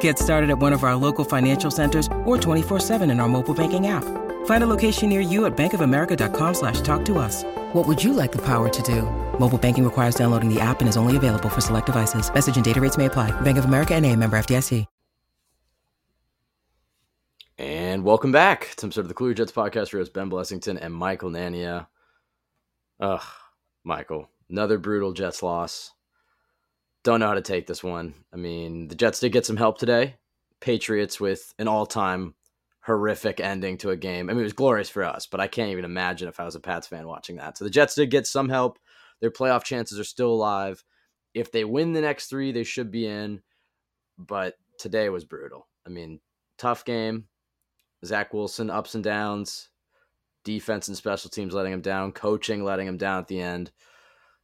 Get started at one of our local financial centers or 24-7 in our mobile banking app. Find a location near you at bankofamerica.com slash talk to us. What would you like the power to do? Mobile banking requires downloading the app and is only available for select devices. Message and data rates may apply. Bank of America and a member FDIC. And welcome back to some sort of the Cool Jets podcast. Heroes Ben Blessington and Michael Nania. Ugh, Michael, another brutal Jets loss. Don't know how to take this one. I mean, the Jets did get some help today. Patriots with an all-time horrific ending to a game. I mean, it was glorious for us, but I can't even imagine if I was a Pats fan watching that. So the Jets did get some help. Their playoff chances are still alive. If they win the next three, they should be in. But today was brutal. I mean, tough game. Zach Wilson, ups and downs, defense and special teams letting him down, coaching letting him down at the end.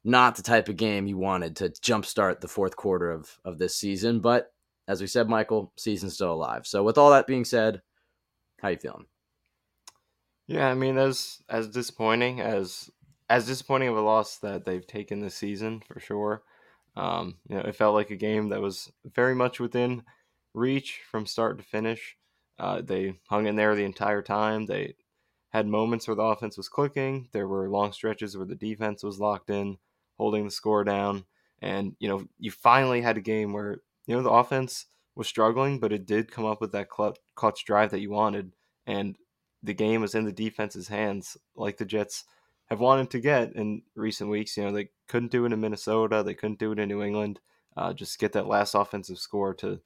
Not the type of game you wanted to jumpstart the fourth quarter of, of this season. But as we said, Michael, season's still alive. So with all that being said, how you feeling? Yeah, I mean, as as disappointing as as disappointing of a loss that they've taken this season for sure. Um, you know, it felt like a game that was very much within reach from start to finish. Uh, they hung in there the entire time. They had moments where the offense was clicking. There were long stretches where the defense was locked in, holding the score down. And, you know, you finally had a game where, you know, the offense was struggling, but it did come up with that clutch, drive that you wanted. And the game was in the defense's hands, like the Jets have wanted to get in recent weeks. You know, they couldn't do it in Minnesota, they couldn't do it in New England. Uh, just get that last offensive score to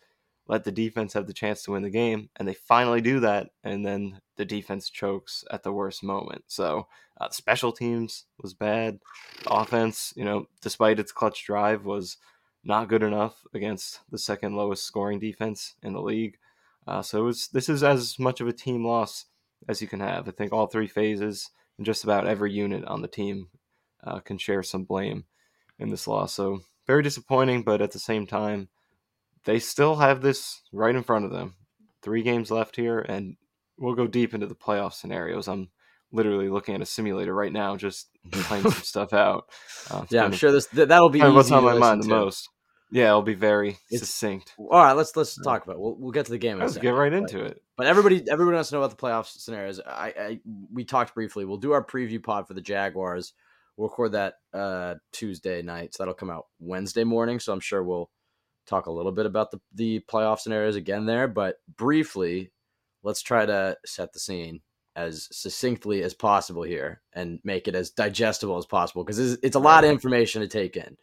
let the defense have the chance to win the game, and they finally do that, and then the defense chokes at the worst moment. So, uh, special teams was bad. Offense, you know, despite its clutch drive, was not good enough against the second lowest scoring defense in the league. Uh, so was, this is as much of a team loss as you can have. I think all three phases and just about every unit on the team uh, can share some blame in this loss. So very disappointing, but at the same time, they still have this right in front of them. Three games left here, and we'll go deep into the playoff scenarios. I'm literally looking at a simulator right now, just playing some stuff out. Uh, yeah, I'm sure this th- that'll be what's on my mind the most. Yeah, it'll be very it's, succinct. All right, let's let's talk about. It. We'll we'll get to the game. Let's get right into it. But everybody everybody wants to know about the playoff scenarios. I, I we talked briefly. We'll do our preview pod for the Jaguars. We'll record that uh, Tuesday night, so that'll come out Wednesday morning. So I'm sure we'll talk a little bit about the the playoff scenarios again there. But briefly, let's try to set the scene as succinctly as possible here and make it as digestible as possible because it's, it's, a lot of information to take in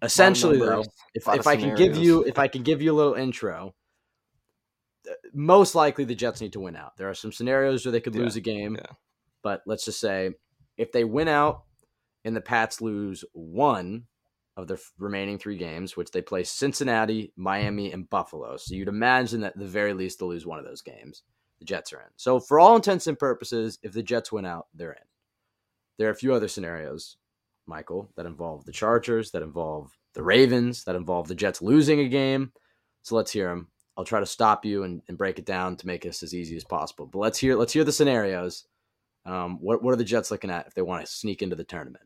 essentially though if, if i can give you if i can give you a little intro uh, most likely the jets need to win out there are some scenarios where they could yeah, lose a game yeah. but let's just say if they win out and the pats lose one of their remaining three games which they play cincinnati miami and buffalo so you'd imagine that at the very least they'll lose one of those games the jets are in so for all intents and purposes if the jets win out they're in there are a few other scenarios Michael, that involve the Chargers, that involve the Ravens, that involve the Jets losing a game. So let's hear them. I'll try to stop you and, and break it down to make this as easy as possible. But let's hear let's hear the scenarios. Um, what what are the Jets looking at if they want to sneak into the tournament?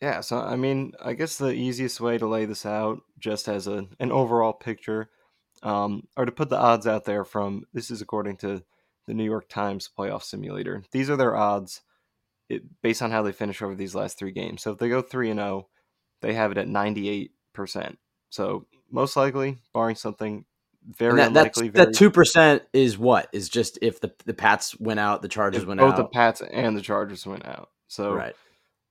Yeah, so I mean, I guess the easiest way to lay this out, just as a an overall picture, um, are to put the odds out there. From this is according to the New York Times playoff simulator. These are their odds it, based on how they finish over these last three games. So if they go three and zero, oh, they have it at ninety eight percent. So most likely, barring something very that, unlikely, that two percent is what is just if the the Pats went out, the Chargers went both out. Both the Pats and the Chargers went out. So right.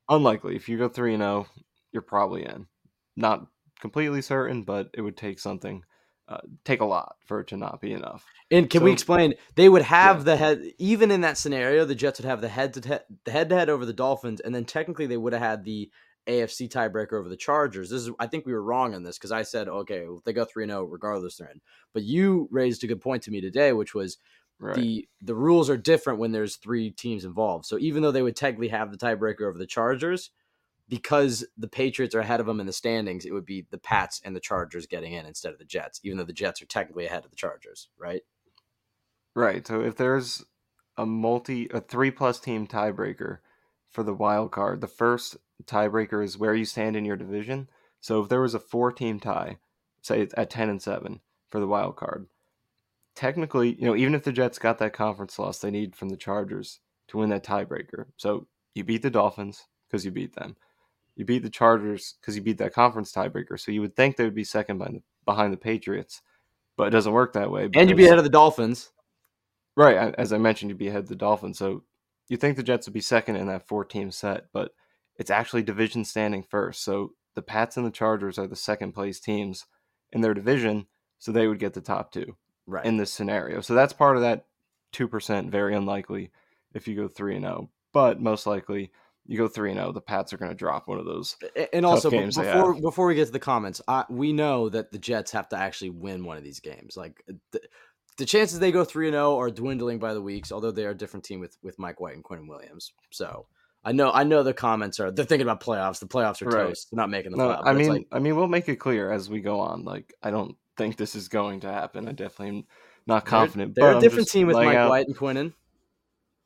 Unlikely. If you go three and zero, oh, you're probably in. Not completely certain, but it would take something, uh, take a lot for it to not be enough. And can we explain? They would have Yeah. the head, even in that scenario, the Jets would have the head to head, the head to head over the Dolphins, and then technically they would have had the AFC tiebreaker over the Chargers. This is, I think we were wrong on this because I said, okay, well, if they go three zero, regardless they're in. But you raised a good point to me today, which was Right. the the rules are different when there's three teams involved. So even though they would technically have the tiebreaker over the Chargers, because the Patriots are ahead of them in the standings, it would be the Pats and the Chargers getting in instead of the Jets, even though the Jets are technically ahead of the Chargers, right? Right. So if there's a multi a three plus team tiebreaker for the wild card, the first tiebreaker is where you stand in your division. So if there was a four team tie, say it's at ten and seven for the wild card, technically, you know, even if the Jets got that conference loss they need from the Chargers to win that tiebreaker. So you beat the Dolphins because you beat them. You beat the Chargers because you beat that conference tiebreaker. So you would think they would be second behind the, behind the Patriots, but it doesn't work that way. And you'd be ahead of the Dolphins. Right, as I mentioned, you'd be ahead of the Dolphins. So you think the Jets would be second in that four-team set, but it's actually division standing first. So the Pats and the Chargers are the second place teams in their division, so they would get the top two Right. in this scenario. So that's part of that two percent. Very unlikely if you go three and zero, but most likely you go three and zero. The Pats are going to drop one of those. And also before before we get to the comments, I, we know that the Jets have to actually win one of these games. Like the, the chances they go three and zero are dwindling by the weeks, although they are a different team with with Mike White and Quinnen Williams. So I know I know the comments are they're thinking about playoffs. The playoffs are Right. toast. They're not making the No, playoffs. I mean, like, I mean, we'll make it clear as we go on. Like, I don't think this is going to happen. I definitely am not they're- confident. They're, but a different team with Mike out- White and Quinnen.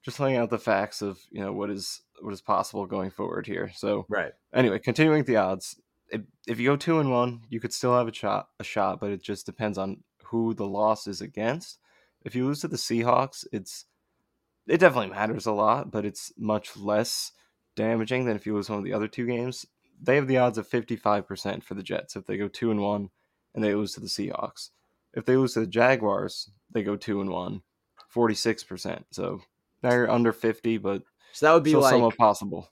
just laying out the facts of you know what is what is possible going forward here. So Right. anyway, continuing with the odds, if, if you go two and one, you could still have a shot, a shot, but it just depends on who the loss is against. If you lose to the Seahawks, it's it definitely matters a lot, but it's much less damaging than if you lose one of the other two games. They have the odds of fifty five percent for the Jets if they go two and one and they lose to the Seahawks. If they lose to the Jaguars, they go two and one, 46 percent. So now you're under fifty, but So that would be still like somewhat possible.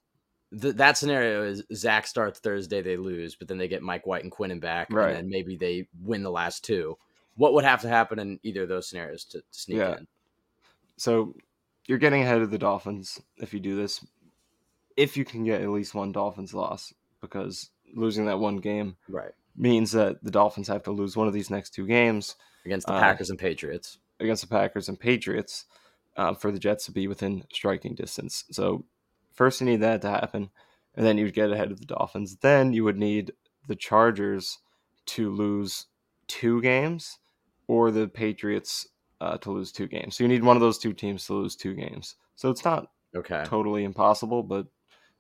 th- that scenario is Zach starts Thursday, they lose, but then they get Mike White and Quinnen back, Right. and then maybe they win the last two. What would have to happen in either of those scenarios to, to sneak Yeah. in? So you're getting ahead of the Dolphins if you do this. If you can get at least one Dolphins loss, because losing that one game Right. Means that the Dolphins have to lose one of these next two games Against the Uh, Packers and Patriots. against the Packers and Patriots uh, for the Jets to be within striking distance. So first you need that to happen, and then you'd get ahead of the Dolphins. Then you would need the Chargers to lose two games, or the Patriots uh, to lose two games. So you need one of those two teams to lose two games. So it's not Okay. totally impossible, but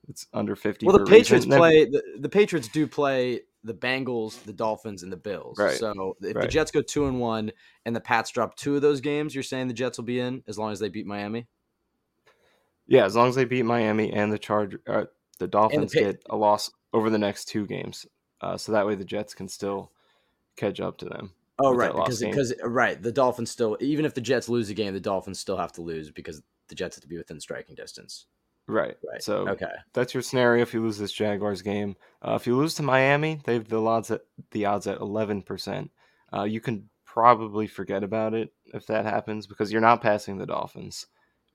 it's under fifty. Well, the a reason. Patriots play the, the Patriots do play the Bengals, the Dolphins, and the Bills. Right. So if the Jets go two and one, and the Pats drop two of those games, you're saying the Jets will be in as long as they beat Miami. Yeah, as long as they beat Miami and the Charge, uh, the Dolphins Pa- get a loss over the next two games, uh, so that way the Jets can still catch up to them. Oh, right, because game. because right, the Dolphins still even if the Jets lose a game, the Dolphins still have to lose because the Jets have to be within striking distance. Right. Right. So Okay. that's your scenario if you lose this Jaguars game. Uh, if you lose to Miami, they have the odds at the odds at eleven percent. Uh, you can probably forget about it if that happens because you're not passing the Dolphins,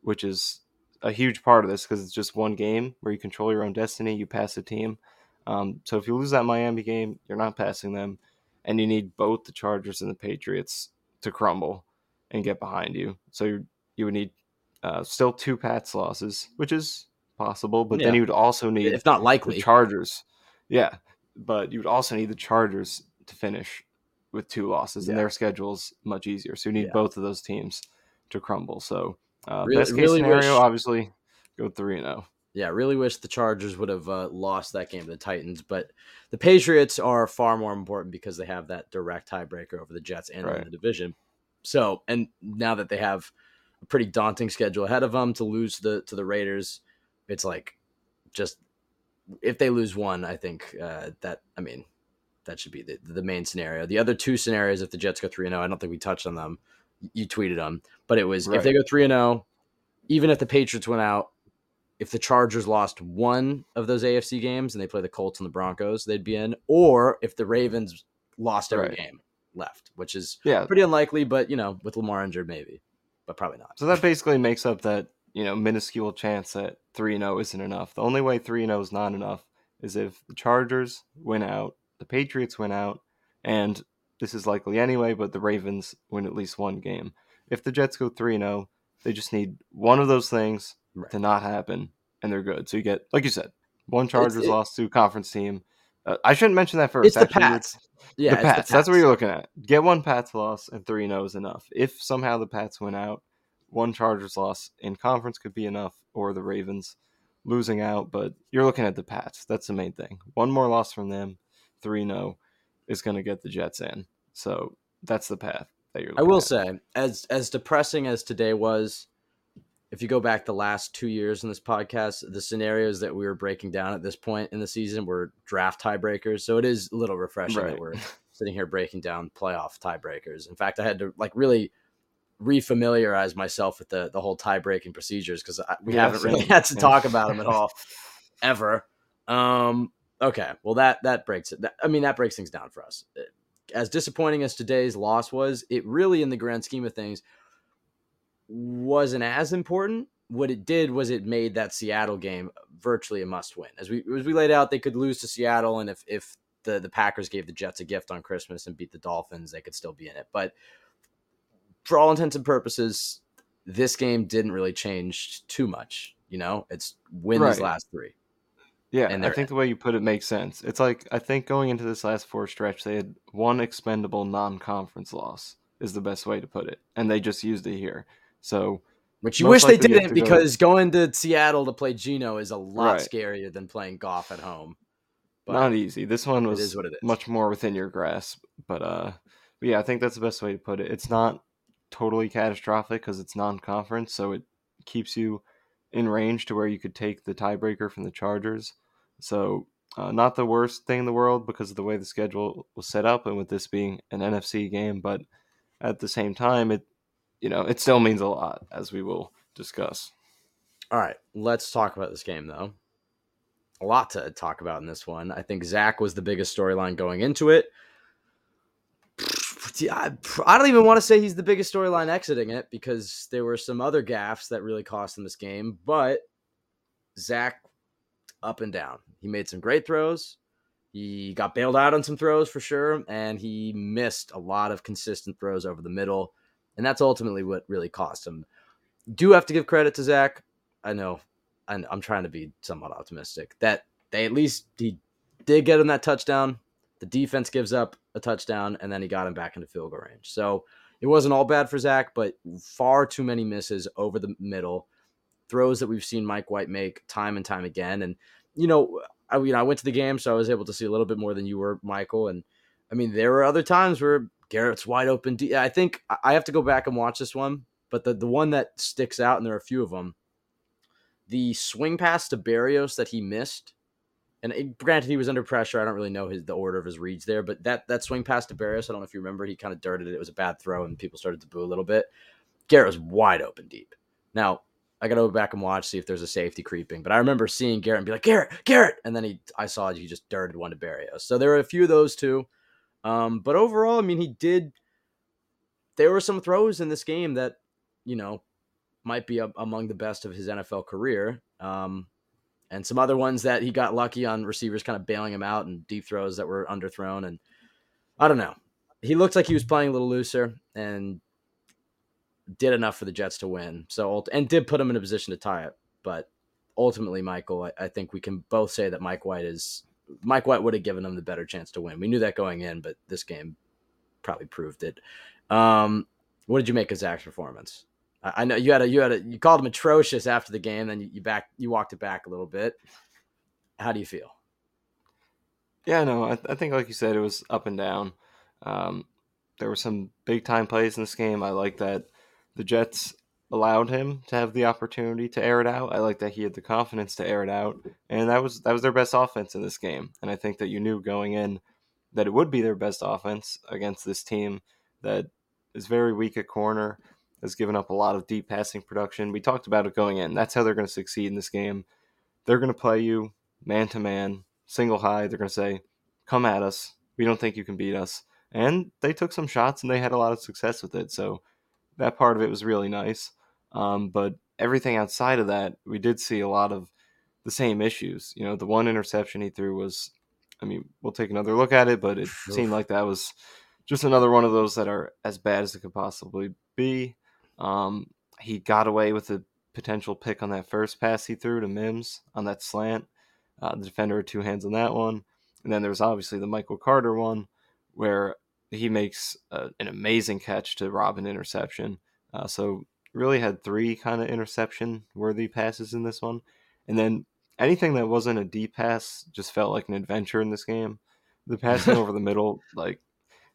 which is a huge part of this because it's just one game where you control your own destiny. You pass the team. Um, so if you lose that Miami game, you're not passing them, and you need both the Chargers and the Patriots to crumble and get behind you. So you you would need uh, still two Pats losses, which is possible, but then you would also need If not the likely. Chargers. Yeah, but you would also need the Chargers to finish with two losses, and Yeah. their schedule's much easier. So you need Yeah. both of those teams to crumble. So uh, Really- best case really scenario, wish- obviously, go three and oh. zero. Yeah, really wish the Chargers would have uh, lost that game to the Titans, but the Patriots are far more important because they have that direct tiebreaker over the Jets and Right. the division. So, and now that they have pretty daunting schedule ahead of them to lose to the to the Raiders, it's like just if they lose one, I think uh, that I mean that should be the, the main scenario. The other two scenarios, if the Jets go three and zero, I don't think we touched on them. You tweeted them, but it was if they go three and zero, even if the Patriots went out, if the Chargers lost one of those AFC games and they play the Colts and the Broncos, they'd be in, or if the Ravens lost every Right. game left, which is Yeah. pretty unlikely, but you know, with Lamar injured, maybe, but probably not. So that basically makes up that, you know, minuscule chance that 3 0 isn't enough. The only way 3 0 is not enough is if the Chargers win out, the Patriots win out, and this is likely anyway, but the Ravens win at least one game. If the Jets go 3 0, they just need one of those things Right. to not happen, and they're good. So you get, like you said, one Chargers loss to a conference team. Uh, I shouldn't mention that first. It's the Actually, you're- Pats. Yeah, the it's Pats. That's what you're looking at. Get one Pats loss and three no's enough. If somehow the Pats win out, one Chargers loss in conference could be enough, or the Ravens losing out. But you're looking at the Pats. That's the main thing. One more loss from them, three no, is going to get the Jets in. So that's the path that you're. I will at. say, as as depressing as today was, if you go back the last two years in this podcast, the scenarios that we were breaking down at this point in the season were draft tiebreakers. So it is a little refreshing that we're sitting here breaking down playoff tiebreakers. In fact, I had to like really refamiliarize myself with the the whole tiebreaking procedures because we Yeah, haven't really had to Yeah. talk about them at all ever. Um, okay, well that that breaks it. I mean, that breaks things down for us. As disappointing as today's loss was, it really, in the grand scheme of things, wasn't as important. What it did was it made that Seattle game virtually a must win. As we as we laid out, they could lose to Seattle, and if if the the Packers gave the Jets a gift on Christmas and beat the Dolphins, they could still be in it. But for all intents and purposes, this game didn't really change too much. You know, it's win these last three. Yeah, and I think the way you put it makes sense. It's like I think going into this last four stretch, they had one expendable non-conference loss is the best way to put it, and they just used it here. So Which you wish they likely you have didn't go- because going to Seattle to play Geno is a lot Right. scarier than playing golf at home. But not easy. This one was is what it is. much more within your grasp, but uh, but yeah, I think that's the best way to put it. It's not totally catastrophic because it's non-conference, so it keeps you in range to where you could take the tiebreaker from the Chargers. So uh, not the worst thing in the world because of the way the schedule was set up, and with this being an NFC game, but at the same time, it you know it still means a lot as we will discuss. All right, let's talk about this game though. A lot to talk about in this one. I think Zach was the biggest storyline going into it. I don't even want to say he's the biggest storyline exiting it because there were some other gaffes that really cost him this game. But Zach, up and down. He made some great throws. He got bailed out on some throws for sure, and he missed a lot of consistent throws over the middle. And that's ultimately what really cost him. Do have to give credit to Zach. I know, and I'm trying to be somewhat optimistic that they at least he did get him that touchdown. The defense gives up a touchdown, and then he got him back into field goal range. So it wasn't all bad for Zach, but far too many misses over the middle, throws that we've seen Mike White make time and time again. And you know, I you know I went to the game, so I was able to see a little bit more than you were, Michael. And I mean, there were other times where Garrett's wide open. D- I think I- have to go back and watch this one, but the the one that sticks out, and there are a few of them, the swing pass to Barrios that he missed. And it, granted, he was under pressure. I don't really know his the order of his reads there, but that that swing pass to Barrios, I don't know if you remember, he kind of dirted it. It was a bad throw, and people started to boo a little bit. Garrett was wide open deep. Now I got to go back and watch see if there's a safety creeping, but I remember seeing Garrett and be like Garrett, Garrett, and then he I saw he just dirted one to Barrios. So there were a few of those too. Um, but overall, I mean, he did. There were some throws in this game that, you know, might be a, among the best of his NFL career. Um, and some other ones that he got lucky on receivers kind of bailing him out and deep throws that were underthrown. And I don't know. He looked like he was playing a little looser and did enough for the Jets to win. So and did put him in a position to tie it. But ultimately, Michael, I, I think we can both say that Mike White is Mike White would have given them the better chance to win. We knew that going in, but this game probably proved it. Um, what did you make of Zach's performance? I, I know you had a you had a you called him atrocious after the game, then you, you back you walked it back a little bit. How do you feel? Yeah, no, I, I think like you said, it was up and down. Um, there were some big time plays in this game. I like that the Jets allowed him to have the opportunity to air it out. I like that he had the confidence to air it out, and that was that was their best offense in this game. And I think that you knew going in that it would be their best offense against this team that is very weak at corner, has given up a lot of deep passing production. We talked about it going in. That's how they're going to succeed in this game. They're going to play you man to man, single high. They're going to say, "Come at us. We don't think you can beat us." And they took some shots and they had a lot of success with it. So that part of it was really nice. Um, but everything outside of that, we did see a lot of the same issues. You know, the one interception he threw was, I mean, we'll take another look at it, but it seemed like that was just another one of those that are as bad as it could possibly be. Um, he got away with a potential pick on that first pass he threw to Mims on that slant. Uh, the defender had two hands on that one. And then there was obviously the Michael Carter one where he makes uh, an amazing catch to rob an interception. Uh, so really had three kind of interception worthy passes in this one. And then anything that wasn't a deep pass just felt like an adventure in this game. The passing over the middle, like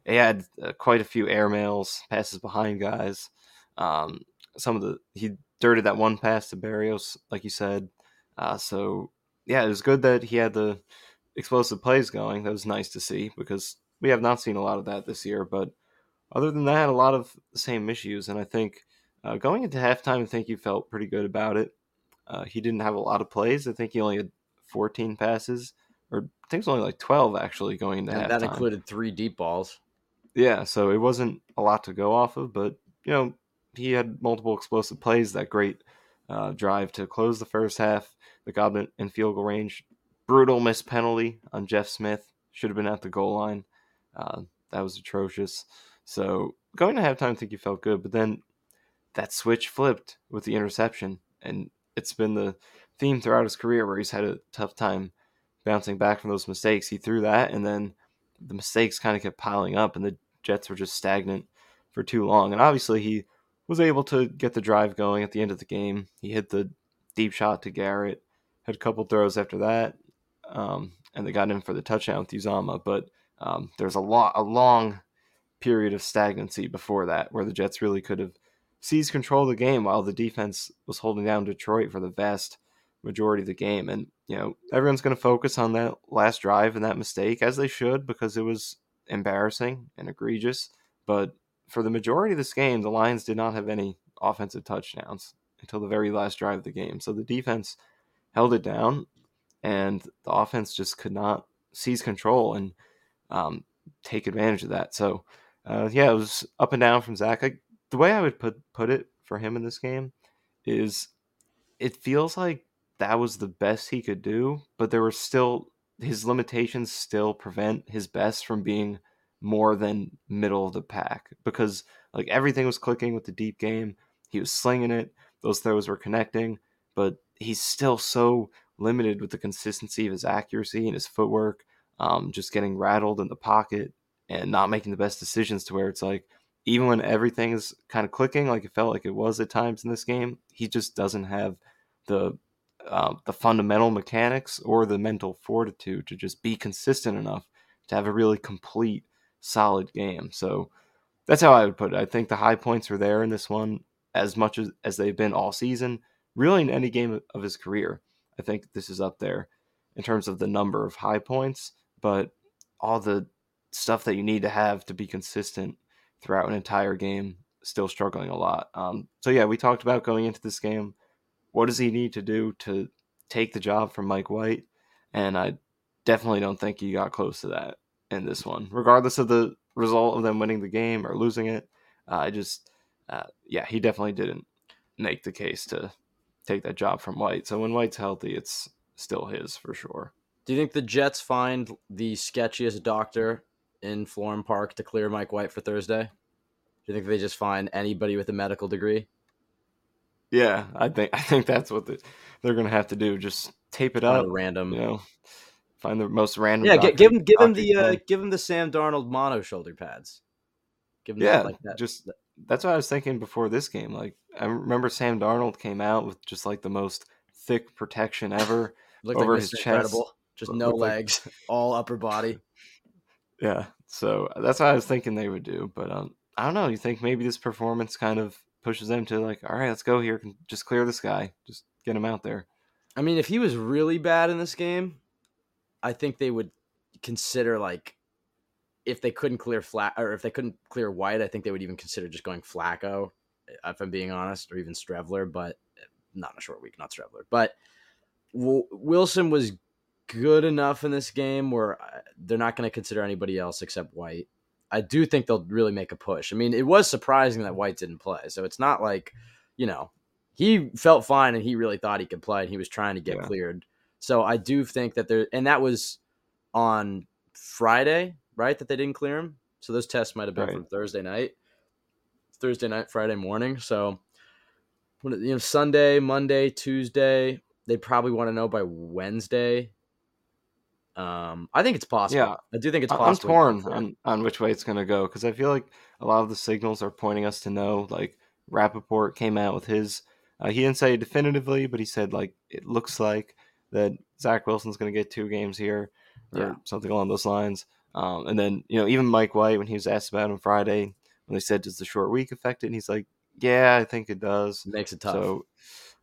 he had uh, quite a few airmails, passes behind guys. Um, some of the he dirted that one pass to Barrios, like you said. Uh, so yeah, it was good that he had the explosive plays going. That was nice to see because we have not seen a lot of that this year. But other than that, a lot of the same issues. And I think uh, going into halftime, I think he felt pretty good about it. Uh, he didn't have a lot of plays. I think he only had 14 passes, or I think it was only like 12 actually going into and halftime. That included three deep balls. Yeah, so it wasn't a lot to go off of, but you know he had multiple explosive plays. That great uh, drive to close the first half, the got in field goal range. Brutal missed penalty on Jeff Smith. Should have been at the goal line. Uh, that was atrocious. So going to halftime, I think he felt good, but then that switch flipped with the interception, and it's been the theme throughout his career where he's had a tough time bouncing back from those mistakes. He threw that, and then the mistakes kind of kept piling up, and the Jets were just stagnant for too long. And obviously, he was able to get the drive going at the end of the game. He hit the deep shot to Garrett, had a couple throws after that, um, and they got in for the touchdown with Uzomah. But um, there's a lot, a long period of stagnancy before that where the Jets really could have seized control of the game while the defense was holding down Detroit for the vast majority of the game. And, you know, everyone's going to focus on that last drive and that mistake, as they should, because it was embarrassing and egregious. But for the majority of this game, the Lions did not have any offensive touchdowns until the very last drive of the game. So the defense held it down, and the offense just could not seize control and um, take advantage of that. So, uh, yeah, it was up and down from Zach. I, the way I would put put it for him in this game is it feels like that was the best he could do, but there were still his limitations still prevent his best from being more than middle of the pack because like everything was clicking with the deep game. He was slinging it, those throws were connecting, but he's still so limited with the consistency of his accuracy and his footwork, um, just getting rattled in the pocket and not making the best decisions to where it's like even when everything is kind of clicking, like it felt like it was at times in this game, he just doesn't have the uh, the fundamental mechanics or the mental fortitude to just be consistent enough to have a really complete, solid game. So that's how I would put it. I think the high points were there in this one as much as, as they've been all season, really in any game of his career. I think this is up there in terms of the number of high points, but all the stuff that you need to have to be consistent throughout an entire game, still struggling a lot. Um, so yeah, we talked about going into this game. What does he need to do to take the job from Mike White? And I definitely don't think he got close to that in this one, regardless of the result of them winning the game or losing it. Uh, I just, uh, yeah, he definitely didn't make the case to take that job from White. So when White's healthy, it's still his for sure. Do you think the Jets find the sketchiest doctor in Florham Park to clear Mike White for Thursday? Do you think they just find anybody with a medical degree? Yeah, I think I think that's what the, they're going to have to do. Just tape it up, random. You know, find the most random. Yeah, doctor, give him give him the uh, give him the Sam Darnold mono shoulder pads. Give him yeah, like that. Just that's what I was thinking before this game. Like I remember Sam Darnold came out with just like the most thick protection ever over like his chest. Incredible. Just no legs, like... all upper body. Yeah, so that's what I was thinking they would do, but um, I don't know. You think maybe this performance kind of pushes them to like, all right, let's go here, just clear this guy, just get him out there. I mean, if he was really bad in this game, I think they would consider like if they couldn't clear flat or if they couldn't clear white, I think they would even consider just going Flacco if I'm being honest, or even Streveler, but not in a short week, not Streveler. But Wilson was good enough in this game where uh, they're not going to consider anybody else except White. I do think they'll really make a push. I mean, it was surprising that White didn't play, so it's not like you know he felt fine and he really thought he could play and he was trying to get yeah. cleared. So I do think that there, and that was on Friday, right? That they didn't clear him. So those tests might have been right. from Thursday night, Thursday night, Friday morning. So you know, Sunday, Monday, Tuesday, they probably want to know by Wednesday. Um, I think it's possible. Yeah, I do think it's possible. I'm torn on, on which way it's going to go because I feel like a lot of the signals are pointing us to know. Like Rapoport came out with his, uh, he didn't say definitively, but he said like it looks like that Zach Wilson's going to get two games here or yeah. something along those lines. Um, and then you know even Mike White when he was asked about him Friday when they said does the short week affect it, and he's like, yeah, I think it does. It makes it tough. So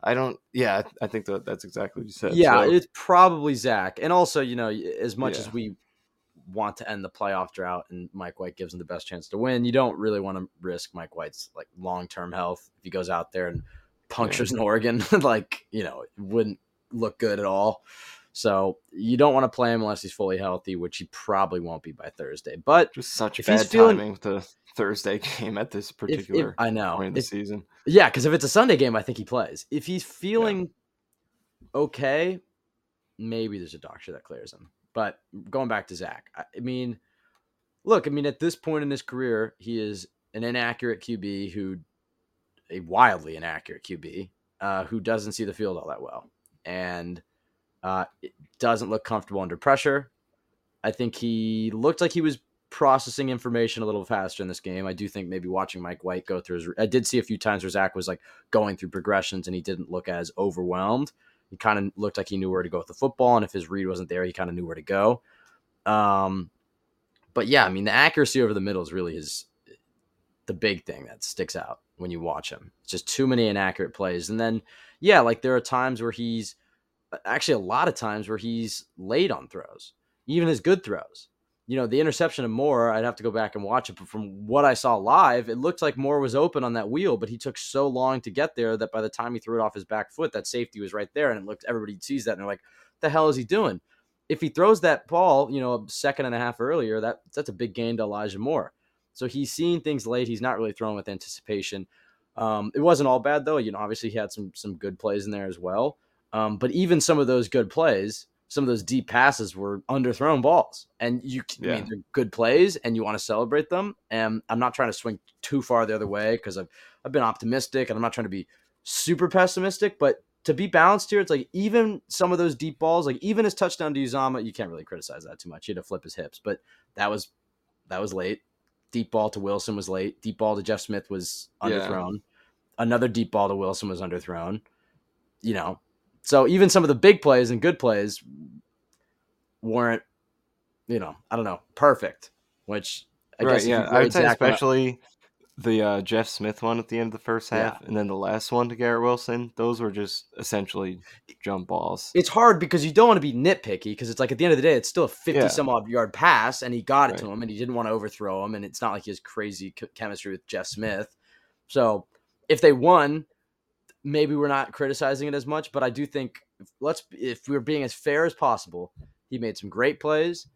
I don't. Yeah, I think that that's exactly what you said. Yeah, so. it's probably Zach, and also you know as much yeah. as we want to end the playoff drought and Mike White gives him the best chance to win, you don't really want to risk Mike White's like long term health if he goes out there and punctures yeah. an organ. like you know, it wouldn't look good at all. So you don't want to play him unless he's fully healthy, which he probably won't be by Thursday. But just such bad feeling, timing with the Thursday game at this particular if, if, I know point of the if, season. Yeah, because if it's a Sunday game, I think he plays. If he's feeling yeah. okay, maybe there's a doctor that clears him. But going back to Zach, I mean, look, I mean, at this point in his career, he is an inaccurate QB who, a wildly inaccurate QB, uh, who doesn't see the field all that well. And uh, it doesn't look comfortable under pressure. I think he looked like he was processing information a little faster in this game. I do think maybe watching Mike White go through his. I did see a few times where Zach was like going through progressions and he didn't look as overwhelmed. He kind of looked like he knew where to go with the football, and if his read wasn't there, he kind of knew where to go. Um, but yeah, I mean the accuracy over the middle is really his the big thing that sticks out when you watch him. It's just too many inaccurate plays, and then yeah, like there are times where he's actually a lot of times where he's late on throws, even his good throws. You know, the interception of Moore, I'd have to go back and watch it, but from what I saw live, it looked like Moore was open on that wheel, but he took so long to get there that by the time he threw it off his back foot, that safety was right there, and it looked everybody sees that and they're like, "The hell is he doing?" If he throws that ball, you know, a second and a half earlier, that that's a big gain to Elijah Moore. So he's seeing things late. He's not really throwing with anticipation. Um, it wasn't all bad though. You know, obviously he had some some good plays in there as well. Um, but even some of those good plays, some of those deep passes were underthrown balls, and you yeah. I mean they're good plays, and you want to celebrate them. And I'm not trying to swing too far the other way because I've I've been optimistic, and I'm not trying to be super pessimistic, but to be balanced here, it's like even some of those deep balls, like even his touchdown to Uzomah, you can't really criticize that too much. He had to flip his hips, but that was that was late. Deep ball to Wilson was late. Deep ball to Jeff Smith was underthrown. Yeah. Another deep ball to Wilson was underthrown. You know, so even some of the big plays and good plays weren't, you know, I don't know, perfect. Which I right, guess yeah, I would say especially the uh, Jeff Smith one at the end of the first half, yeah. and then the last one to Garrett Wilson. Those were just essentially jump balls. It's hard because you don't want to be nitpicky because it's like at the end of the day, it's still a fifty yeah. some odd yard pass, and he got it right. to him, and he didn't want to overthrow him, and it's not like he has crazy chemistry with Jeff Smith. So if they won, maybe we're not criticizing it as much, but I do think if, let's if we're being as fair as possible, he made some great plays,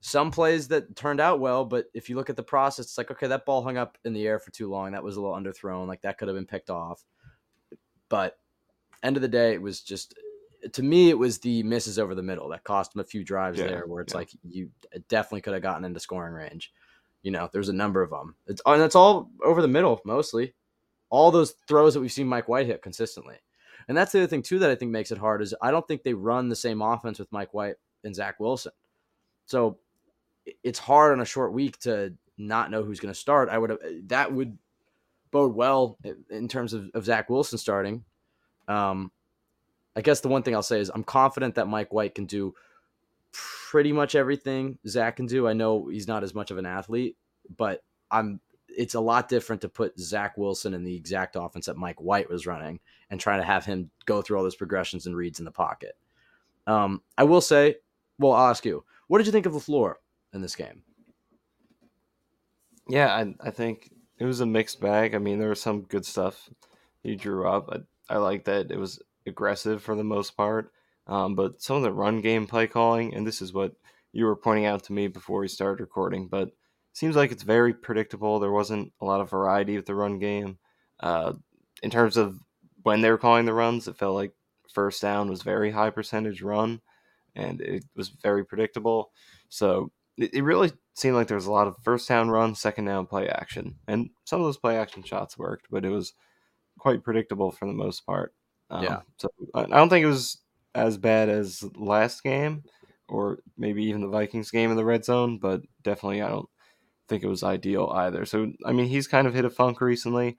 some plays that turned out well, but if you look at the process, it's like okay, that ball hung up in the air for too long. That was a little underthrown. Like that could have been picked off. But end of the day, it was just to me, it was the misses over the middle that cost him a few drives yeah, there, where it's yeah. like you definitely could have gotten into scoring range. You know, there's a number of them. It's and it's all over the middle mostly all those throws that we've seen Mike White hit consistently. And that's the other thing too that I think makes it hard is I don't think they run the same offense with Mike White and Zach Wilson. So it's hard on a short week to not know who's going to start. I would that would bode well in terms of, of Zach Wilson starting. Um, I guess the one thing I'll say is I'm confident that Mike White can do pretty much everything Zach can do. I know he's not as much of an athlete, but I'm it's a lot different to put Zach Wilson in the exact offense that Mike White was running and trying to have him go through all those progressions and reads in the pocket. Um, I will say, well, I'll ask you, what did you think of LaFleur in this game? Yeah, I, I think it was a mixed bag. I mean, there was some good stuff he drew up. I, I like that it was aggressive for the most part. Um, but some of the run game play calling, and this is what you were pointing out to me before we started recording, but seems like it's very predictable. There wasn't a lot of variety with the run game. Uh, in terms of when they were calling the runs, it felt like first down was very high percentage run, and it was very predictable. So it, it really seemed like there was a lot of first down run, second down play action, and some of those play action shots worked, but it was quite predictable for the most part. Um, yeah. So I don't think it was as bad as last game, or maybe even the Vikings game in the red zone, but definitely I don't think it was ideal either. So I mean, he's kind of hit a funk recently.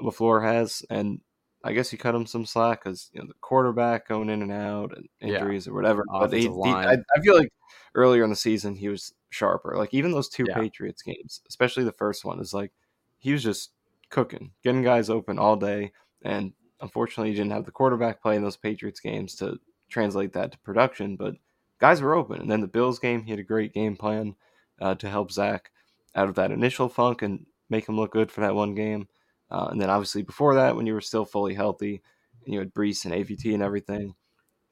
Lafleur has, and I guess you cut him some slack because you know the quarterback going in and out and injuries yeah. or whatever. But he, he, I, I, feel like earlier in the season he was sharper. Like even those two yeah. Patriots games, especially the first one, is like he was just cooking, getting guys open all day. And unfortunately, he didn't have the quarterback play in those Patriots games to translate that to production. But guys were open. And then the Bills game, he had a great game plan uh, to help Zach out of that initial funk and make him look good for that one game. Uh, and then obviously before that, when you were still fully healthy, and you had Breece and AVT and everything,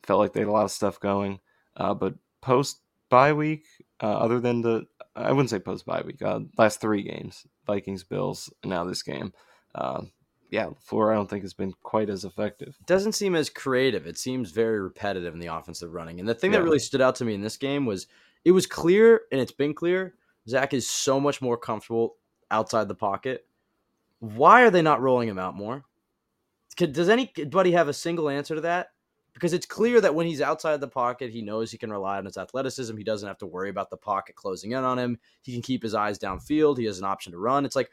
felt like they had a lot of stuff going. Uh, but post bye week, uh, other than the, I wouldn't say post bye week, uh, last three games, Vikings, Bills, and now this game. Uh, yeah, four I don't think has been quite as effective. It doesn't seem as creative. It seems very repetitive in the offensive running. And the thing yeah. that really stood out to me in this game was it was clear, and it's been clear, Zach is so much more comfortable outside the pocket why are they not rolling him out more? Does anybody have a single answer to that? Because it's clear that when he's outside the pocket, he knows he can rely on his athleticism. He doesn't have to worry about the pocket closing in on him. He can keep his eyes downfield. He has an option to run. It's like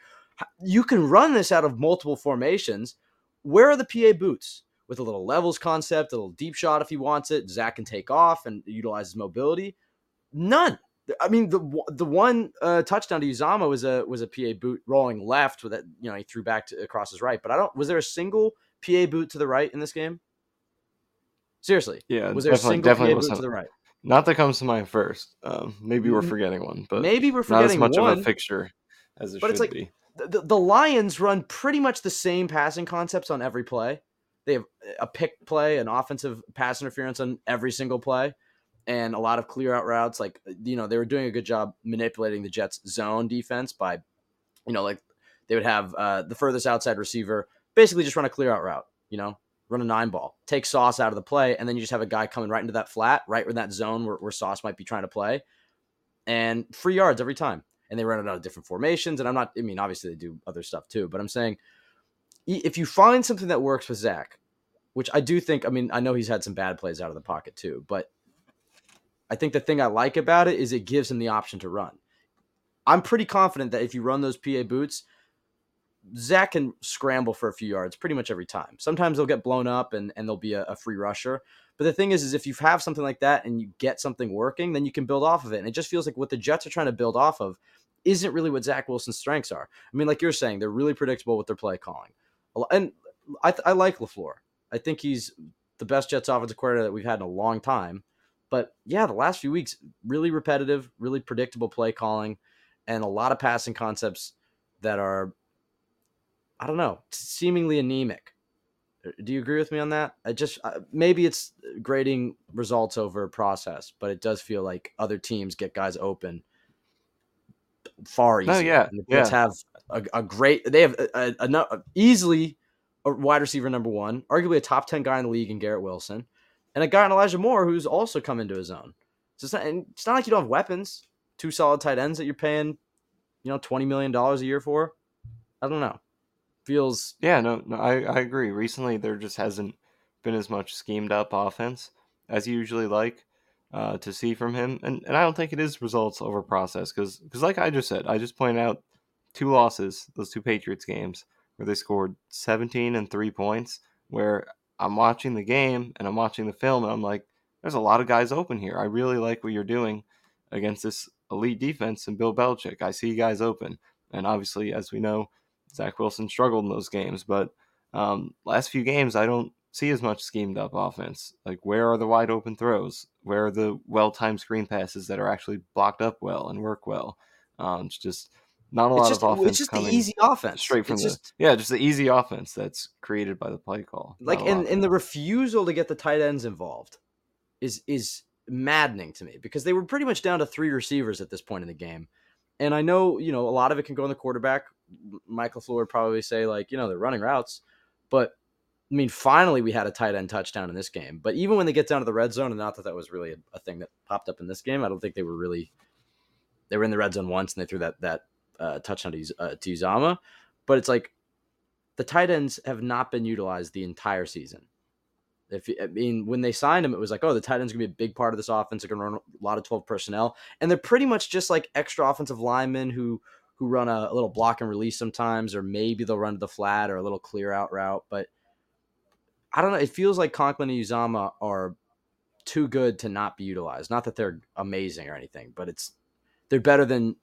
you can run this out of multiple formations. Where are the PA boots? With a little levels concept, a little deep shot if he wants it. Zach can take off and utilize his mobility. None. I mean, the the one uh, touchdown to Uzomah was a was a PA boot rolling left with that. You know, he threw back to, across his right. But I don't. Was there a single PA boot to the right in this game? Seriously, yeah. Was there a single PA boot to the right? Not that comes to mind first. Um, maybe we're mm-hmm. forgetting one, but maybe we're forgetting not as much one, of a fixture as it but should it's like, be. The, the Lions run pretty much the same passing concepts on every play. They have a pick play, an offensive pass interference on every single play and a lot of clear out routes. Like, you know, they were doing a good job manipulating the Jets' zone defense by, you know, like they would have uh, the furthest outside receiver basically just run a clear out route, you know, run a nine ball, take Sauce out of the play, and then you just have a guy coming right into that flat, right in that zone where, where Sauce might be trying to play, and free yards every time. And they run it out of different formations. And I'm not, I mean, obviously they do other stuff too, but I'm saying if you find something that works with Zach, which I do think, I mean, I know he's had some bad plays out of the pocket too, but I think the thing I like about it is it gives him the option to run. I'm pretty confident that if you run those PA boots, Zach can scramble for a few yards pretty much every time. Sometimes they'll get blown up and, and they'll be a, a, free rusher. But the thing is, is if you have something like that and you get something working, then you can build off of it. And it just feels like what the Jets are trying to build off of isn't really what Zach Wilson's strengths are. I mean, like you're saying, they're really predictable with their play calling. And I, I like LaFleur. I think he's the best Jets offensive coordinator that we've had in a long time. But yeah, the last few weeks, really repetitive, really predictable play calling, and a lot of passing concepts that are, I don't know, seemingly anemic. Uh, do you agree with me on that? I just maybe it's grading results over process, but it does feel like other teams get guys open far easier. Oh yeah, the Jets yeah. have a, a, great. They have a, a, a, easily a wide receiver number one, arguably a top ten guy in the league in Garrett Wilson and a guy in Elijah Moore who's also come into his own. So it's not, it's not like you don't have weapons. Two solid tight ends that you're paying, you know, twenty million dollars a year for. I don't know. Feels yeah, no, no, I, I agree. Recently, there just hasn't been as much schemed up offense as you usually like uh, to see from him, and and I don't think it is results over process because because like I just said, I just pointed out two losses, those two Patriots games where they scored 17 and three points, where I'm watching the game and I'm watching the film and I'm like, there's a lot of guys open here. I really like what you're doing against this elite defense and Bill Belichick. I see guys open. And obviously, as we know, Zach Wilson struggled in those games. But um, last few games, I don't see as much schemed up offense. Like, where are the wide open throws? Where are the well timed screen passes that are actually blocked up well and work well? Um, it's just Not a It's lot just, of offense it's just the easy offense. straight from it's the just, yeah, just the easy offense that's created by the play call. like Not a and, and the refusal to get the tight ends involved is is maddening to me because they were pretty much down to three receivers at this point in the game. And I know, you know, a lot of it can go on the quarterback. Michael Floyd would probably say, like, you know, they're running routes. But I mean, finally we had a tight end touchdown in this game. But even when they get down to the red zone, and not that that was really a, a thing that popped up in this game, I don't think they were really they were in the red zone once and they threw that that uh, touchdown to, uh, to Uzomah. But it's like the tight ends have not been utilized the entire season. If I mean, when they signed him, it was like, oh, the tight end's gonna be a big part of this offense. They're gonna run a lot of twelve personnel, and they're pretty much just like extra offensive linemen who who run a, a little block and release sometimes, or maybe they'll run to the flat or a little clear out route. But I don't know. It feels like Conklin and Uzomah are too good to not be utilized. Not that they're amazing or anything, but it's they're better than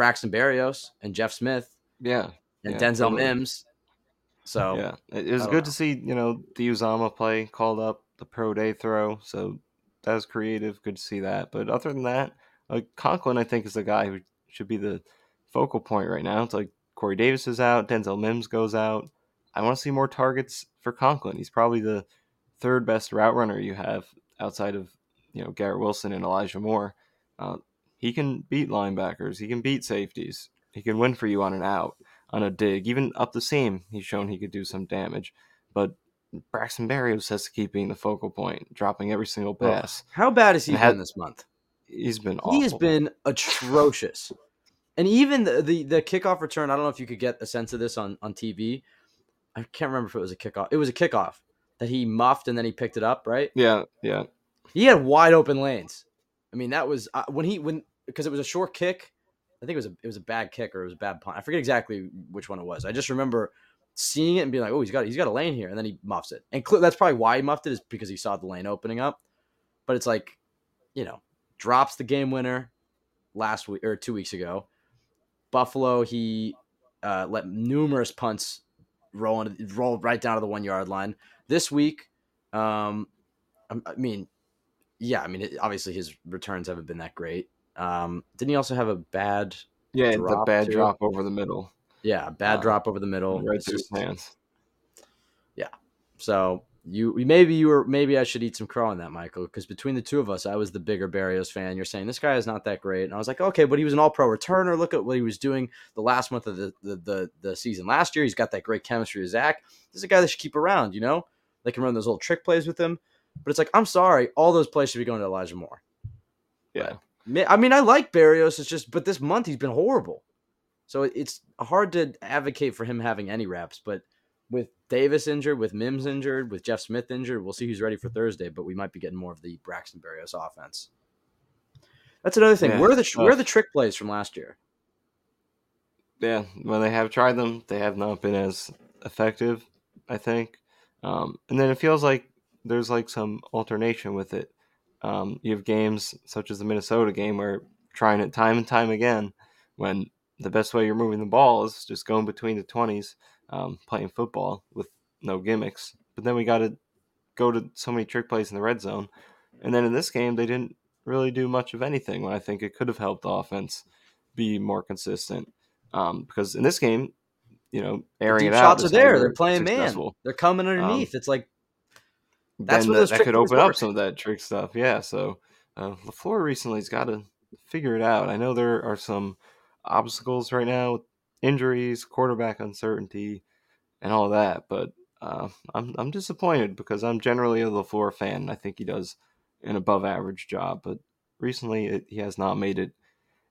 Braxton Berrios and Jeff Smith yeah, and Yeah, Denzel totally. Mims. So yeah, it, was good know. to see you know the Uzomah play called up, the pro day throw. So that was creative. Good to see that. But other than that, like Conklin, I think is the guy who should be the focal point right now. It's like Corey Davis is out, Denzel Mims goes out. I want to see more targets for Conklin. He's probably the third best route runner you have outside of you know Garrett Wilson and Elijah Moore. Uh, he can beat linebackers. He can beat safeties. He can win for you on an out, on a dig, even up the seam. He's shown he could do some damage. But Braxton Berrios has to keep being the focal point, dropping every single pass. how bad has he And had- been this month? He's been awful. He has been atrocious. And even the, the the kickoff return, I don't know if you could get a sense of this on on TV. I can't remember if it was a kickoff. It was a kickoff that he muffed and then he picked it up, right? Yeah, yeah. He had wide open lanes. I mean, that was uh, when he when because it was a short kick. I think it was a it was a bad kick or it was a bad punt. I forget exactly which one it was. I just remember seeing it and being like, "Oh, he's got he's got a lane here," and then he muffs it. And cl- that's probably why he muffed it is because he saw the lane opening up. But it's like, you know, drops the game winner last week or two weeks ago. Buffalo, he uh, let numerous punts roll roll right down to the one yard line. This week, um, I, I mean, yeah, I mean, it, obviously his returns haven't been that great. Um, didn't he also have a bad, Yeah, the bad too. drop over the middle. yeah, bad Uh, drop over the middle? Right through his hands. So you maybe you were maybe I should eat some crow on that, Michael, because between the two of us, I was the bigger Berrios fan. You're saying this guy is not that great, and I was like, okay, but he was an All Pro returner. Look at what he was doing the last month of the the, the the season last year. He's got that great chemistry with Zach. This is a guy that should keep around. You know, they can run those little trick plays with him. But it's like I'm sorry, all those plays should be going to Elijah Moore. Yeah. Ma- I mean, I like Berrios. It's just, but this month he's been horrible. So it's hard to advocate for him having any reps. But with Davis injured, with Mims injured, with Jeff Smith injured, we'll see who's ready for Thursday. But we might be getting more of the Braxton Berrios offense. That's another thing. Yeah, where are the where are the trick plays from last year? Yeah, when they have tried them, they have not been as effective, I think. Um, and then it feels like there's like some alternation with it. Um, you have games such as the Minnesota game where trying it time and time again when the best way you're moving the ball is just going between the 20s, um, playing football with no gimmicks. But then we got to go to so many trick plays in the red zone. And then in this game, they didn't really do much of anything when I think it could have helped the offense be more consistent. Um, because in this game, you know, airing Deep it out shots are there. They're playing man. They're coming underneath. it's like That's then that, that could open up some of that trick stuff. Yeah. So uh, LaFleur recently's got to figure it out. I know there are some obstacles right now, with injuries, quarterback uncertainty, and all that. But uh, I'm I'm disappointed because I'm generally a LaFleur fan. I think he does an above average job, but recently it, he has not made it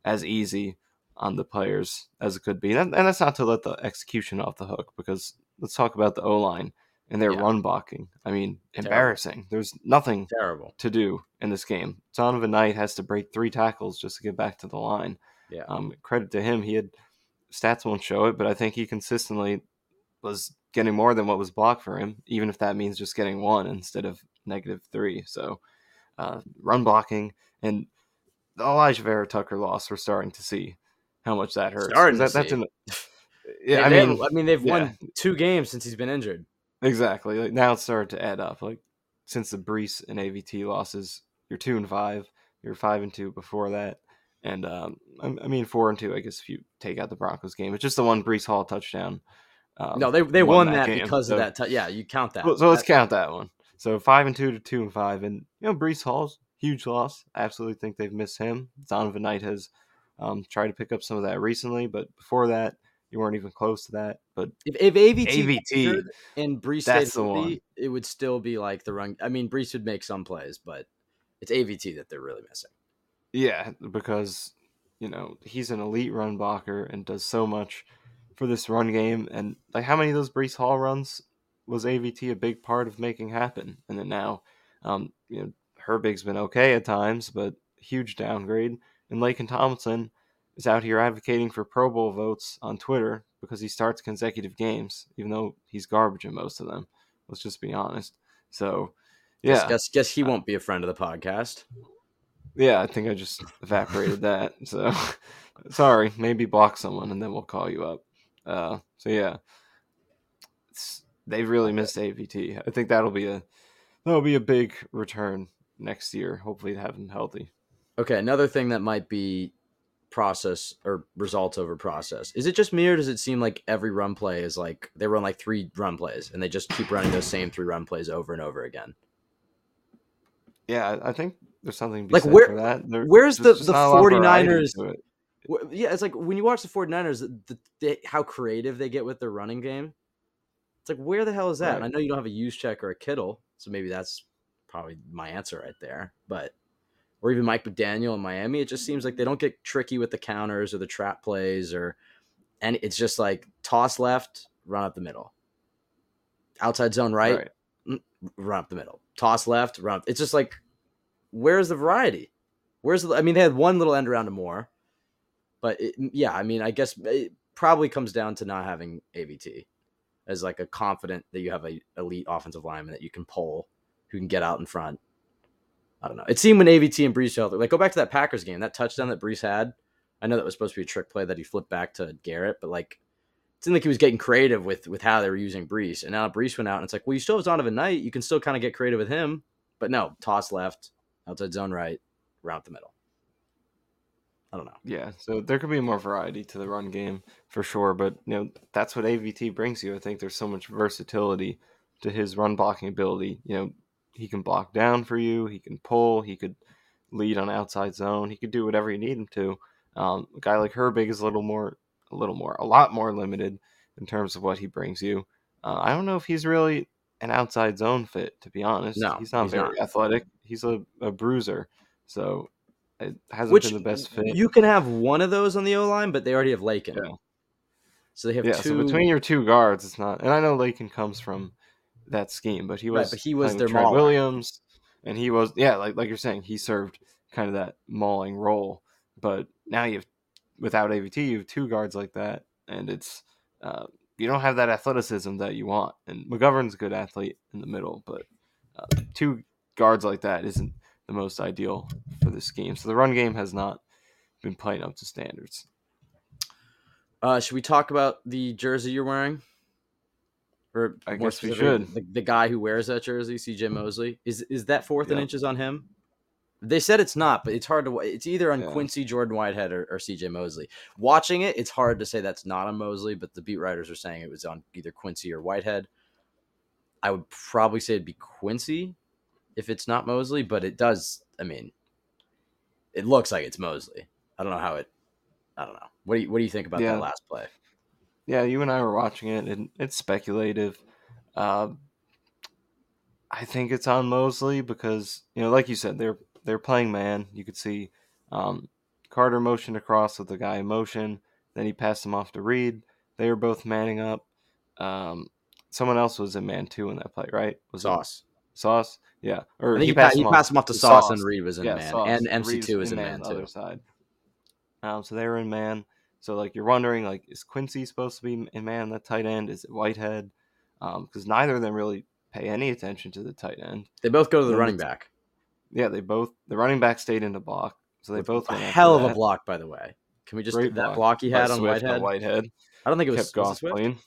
as easy on the players as it could be. And, and that's not to let the execution off the hook because let's talk about the O line and their Yeah. run blocking. I mean, Terrible. embarrassing. There's nothing terrible. to do in this game. Zonovan Knight has to break three tackles just to get back to the line. Yeah. Um, credit to him. He had stats won't show it, but I think he consistently was getting more than what was blocked for him, even if that means just getting one instead of negative three. So, uh, run blocking and the Alijah Vera-Tucker loss, we're starting to see how much that hurts. That, that's in. Yeah, I mean, I mean, they've yeah. won two games since he's been injured. Exactly. Like now it's started to add up. Like since the Breece and AVT losses, you're two and five. You're five and two before that, and um, I I mean four and two. I guess if you take out the Broncos game, it's just the one Breece Hall touchdown. Um, no, they they won, that, game, because so- of that. T- yeah, you count that. So, so let's That- count that one. So five and two to two and five, and you know Breece Hall's huge loss. I absolutely think they've missed him. Zonovan Knight has um, tried to pick up some of that recently, but before that, you weren't even close to that. But If, if AVT, AVT, and Breece that's the one. it would still be like the run. I mean, Breece would make some plays, but it's AVT that they're really missing. yeah, because you know he's an elite run blocker and does so much for this run game. And like, how many of those Breece Hall runs was AVT a big part of making happen? And then now, um, you know, Herbig's been okay at times, but huge downgrade. And Laken Tomlinson is out here advocating for Pro Bowl votes on Twitter because he starts consecutive games, even though he's garbage in most of them. Let's just be honest. So, yeah, guess guess he won't be a friend of the podcast. yeah, I think I just evaporated that. So, sorry, maybe block someone and then we'll call you up. Uh, so yeah, it's, they've really missed AVT. I think that'll be a that'll be a big return next year. Hopefully, to have him healthy. Okay, another thing that might be process or results over process. Is it just me or does it seem like every run play is like they run like three run plays and they just keep running those same three run plays over and over again? Yeah, I- think there's something to be Like, said where- for that. There- where's the- the not a lot of variety 49ers it. Yeah, it's like when you watch the 49ers, the, the, how creative they get with their running game. It's like, where the hell is that? And I know you don't have a Juszczyk or a Kittle, so maybe that's probably my answer right there. But or even Mike McDaniel in Miami, it just seems like they don't get tricky with the counters or the trap plays or and it's just like toss left, run up the middle. Outside zone right, mm, run up the middle. Toss left, run up. It's just like, where's the variety? Where's the? I mean, they had one little end around to Moore, but it, yeah, I mean, I guess eh, it probably comes down to not having AVT as like a confident that you have a elite offensive lineman that you can pull, who can get out in front. I don't know. It seemed when AVT and Breece felt like go back to that Packers game, that touchdown that Breece had. I know that was supposed to be a trick play that he flipped back to Garrett, but like it seemed like he was getting creative with with how they were using Breece. And now Breece went out and it's like, well, you still have Zonovan Knight. You can still kind of get creative with him. But no, toss left, outside zone right, route the middle. I don't know. Yeah, so there could be more variety to the run game for sure, but you know that's what AVT brings you. I think there's so much versatility to his run blocking ability. You know, he can block down for you, he can pull, he could lead on outside zone, he could do whatever you need him to. Um, a guy like Herbig is a little more, a little more, a lot more limited in terms of what he brings you. Uh, I don't know if he's really an outside zone fit, to be honest. No, he's not he's very not. athletic. He's a, a bruiser, so it hasn't Which been the best fit. you can have one of those on the O line, but they already have Laken. Yeah. So they have yeah, two. so between your two guards, it's not. And I know Lakin comes from that scheme, but he was Right, but he was their Trent mauler. Williams, and he was yeah, like like you're saying, he served kind of that mauling role. But now you have without AVT, you have two guards like that, and it's uh, you don't have that athleticism that you want. And McGovern's a good athlete in the middle, but uh, two guards like that isn't the most ideal for the scheme. So the run game has not been playing up to standards. Uh, should we talk about the jersey you're wearing? Or I guess we should. The, the guy who wears that jersey, CJ mm-hmm. Mosley, is is that fourth and inches on him? They said it's not, but it's hard to. It's either on Yeah. Quincy Jordan Whitehead or, or CJ Mosley. Watching it, it's hard to say that's not on Mosley, but the beat writers are saying it was on either Quincy or Whitehead. I would probably say it'd be Quincy if it's not Mosley, but it does. I mean, it looks like it's Mosley. I don't know how it. I don't know. What do you What do you think about Yeah. that last play? Yeah, you and I were watching it, and it's speculative. Uh, I think it's on Mosley because you know, like you said, they're they're playing man. You could see um, Carter motioned across with the guy in motion. Then he passed him off to Reed. They were both manning up. Um, someone else was in man two in that play, right? Was it Sauce. Sauce? Yeah. Or he, passed, he passed him off to Sauce, and Reed was in Yeah, man, Sauce. and MC2 is in man on the too. other side. Um, so they were in man. So like you're wondering, like, is Quincy supposed to be in man that tight end? Is it Whitehead? Because neither of them really pay any attention to the tight end. They both go to the Then running back. Yeah, they both the running back stayed in the block, so they With both a hell of a block, by the way. Can we just Great that block he by had on Whitehead? Whitehead I don't think it was, kept was it Swift. clean.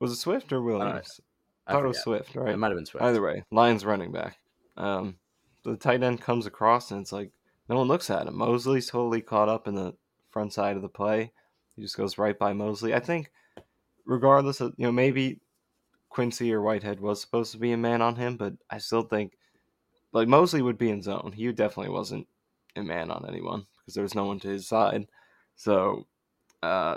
Was it Swift or Williams? I I thought it was. Swift, right? It might have been Swift. Either way, Lions running back. Um, the tight end comes across and it's like no one looks at him. Mosley's totally caught up in the front side of the play. He just goes right by Mosley. I think, regardless of you know maybe Quincy or Whitehead was supposed to be a man on him, but I still think like Mosley would be in zone. He definitely wasn't a man on anyone because there was no one to his side. So uh,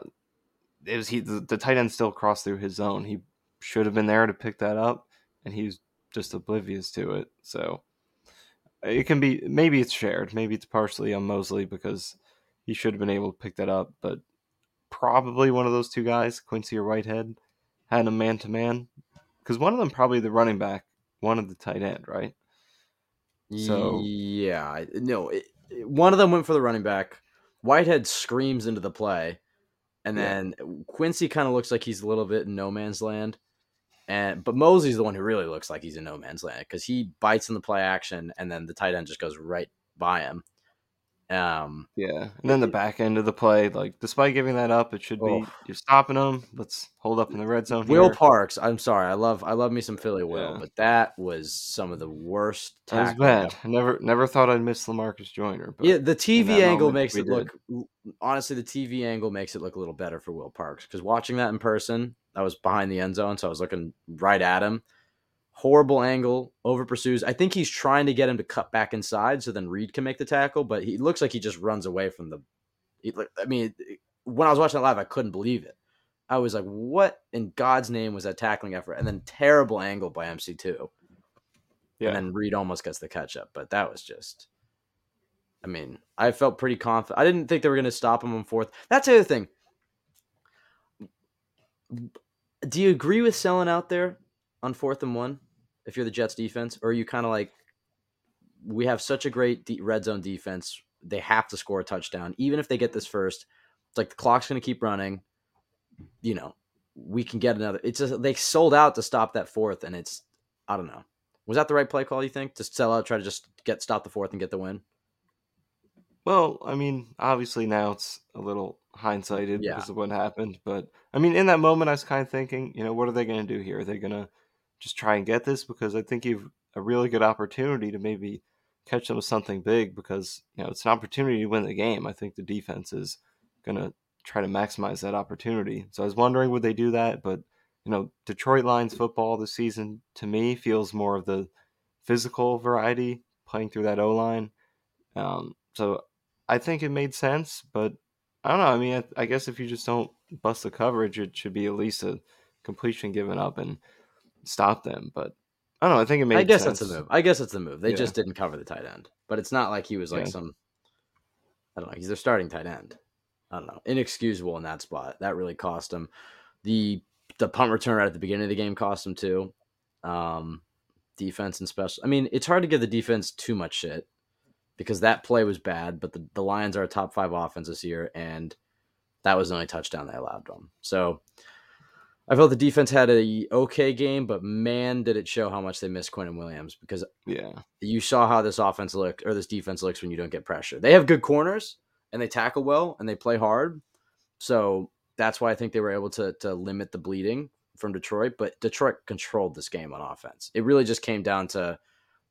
it was he the, the tight end still crossed through his zone. He should have been there to pick that up, and he's just oblivious to it. So it can be maybe it's shared, maybe it's partially on Mosley because he should have been able to pick that up, but probably one of those two guys, Quincy or Whitehead, had a man to man because one of them probably the running back, one of the tight end, right? So yeah, no, it, one of them went for the running back. Whitehead screams into the play, and then yeah. Quincy kind of looks like he's a little bit in no man's land. And but Mosley's the one who really looks like he's in no man's land because he bites in the play action, and then the tight end just goes right by him. Um, yeah, and then the back end of the play, like despite giving that up, it should be oh. you're stopping them. Let's hold up in the red zone. Will here. Parks, I'm sorry, I love I love me some Philly Will, yeah. but that was some of the worst. That was bad. I never never thought I'd miss LaMarcus Joyner. But yeah, the TV angle makes it did. look. Honestly, the TV angle makes it look a little better for Will Parks because watching that in person, I was behind the end zone, so I was looking right at him horrible angle, over pursues. I think he's trying to get him to cut back inside so then Reed can make the tackle, but he looks like he just runs away from the. He, I mean, when I was watching it live, I couldn't believe it. I was like, what in God's name was that tackling effort? And then terrible angle by MC2. Yeah. And then Reed almost gets the catch up, but that was just. I mean, I felt pretty confident. I didn't think they were going to stop him on fourth. That's the other thing. Do you agree with selling out there on fourth and one if you're the Jets defense, or are you kind of like we have such a great de- red zone defense, they have to score a touchdown, even if they get this first. It's like the clock's going to keep running. You know, we can get another. It's just they sold out to stop that fourth, and it's I don't know. Was that the right play call? You think to sell out, try to just get stop the fourth and get the win? Well, I mean, obviously now it's a little hindsighted yeah. because of what happened, but I mean, in that moment, I was kind of thinking, you know, what are they going to do here? Are they going to just try and get this because I think you've a really good opportunity to maybe catch them with something big because you know it's an opportunity to win the game. I think the defense is going to try to maximize that opportunity. So I was wondering would they do that, but you know Detroit Lions football this season to me feels more of the physical variety playing through that O line. Um, so I think it made sense, but I don't know. I mean, I, I guess if you just don't bust the coverage, it should be at least a completion given up and stop them. But I don't know. I think it made. I guess sense. that's the move. I guess that's the move. They yeah. just didn't cover the tight end, but it's not like he was like yeah. some. I don't know. He's their starting tight end. I don't know. Inexcusable in that spot. That really cost him. The the punt return right at the beginning of the game cost him too. Um, defense and special. I mean, it's hard to give the defense too much shit because that play was bad. But the, the Lions are a top five offense this year, and that was the only touchdown they allowed them. So I felt the defense had a okay game, but man, did it show how much they missed Quinnen Williams because yeah, you saw how this offense looked or this defense looks when you don't get pressure. They have good corners and they tackle well and they play hard, so that's why I think they were able to to limit the bleeding from Detroit. But Detroit controlled this game on offense. It really just came down to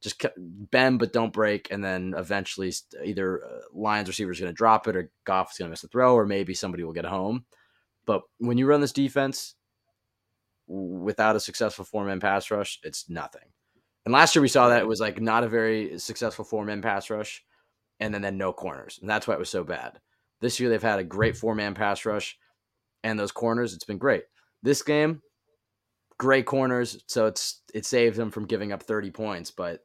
just bend but don't break, and then eventually either uh, Lions receiver is going to drop it or Goff is going to miss the throw, or maybe somebody will get home. But when you run this defense, without a successful four man pass rush, it's nothing. And last year we saw that it was like not a very successful four man pass rush, and then then no corners, and that's why it was so bad. This year they've had a great four man pass rush, and those corners, it's been great. This game, great corners, so it's it saved them from giving up thirty points. But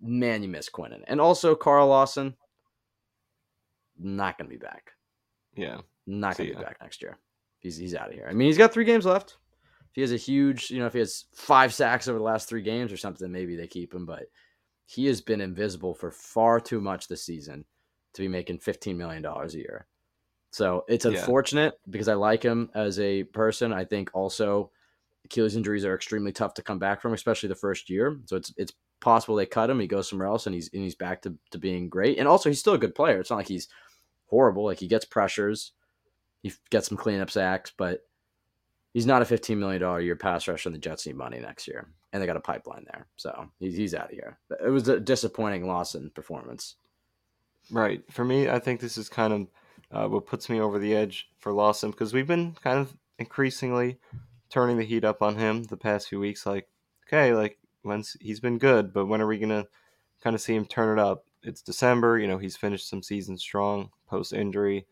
man, you miss Quinnen, and also Carl Lawson, not going to be back. Yeah, not going to be back next year. He's he's out of here. I mean, he's got three games left if he has a huge, you know, if he has five sacks over the last three games or something, maybe they keep him. But he has been invisible for far too much this season to be making $15 million a year. So it's unfortunate yeah. because I like him as a person. I think also Achilles injuries are extremely tough to come back from, especially the first year. So it's it's possible they cut him, he goes somewhere else, and he's and he's back to, to being great. And also he's still a good player. It's not like he's horrible. Like he gets pressures, he gets some cleanup sacks, but he's not a $15 million year pass rusher, and the Jets need money next year. And they got a pipeline there. So he's, he's out of here. It was a disappointing loss in performance. Right. For me, I think this is kind of uh, what puts me over the edge for Lawson because we've been kind of increasingly turning the heat up on him the past few weeks. Like, okay, like when's he's been good, but when are we gonna kind of see him turn it up? It's December. You know, he's finished some seasons strong post injury.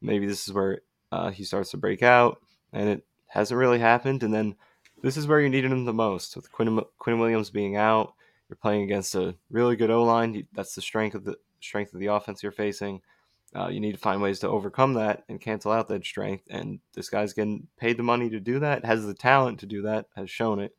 Maybe this is where uh, he starts to break out, and it hasn't really happened. And then this is where you needed him the most with Quinn Quinn Williams being out. You're playing against a really good O line. That's the strength of the strength of the offense you're facing. Uh, you need to find ways to overcome that and cancel out that strength. And this guy's getting paid the money to do that, has the talent to do that, has shown it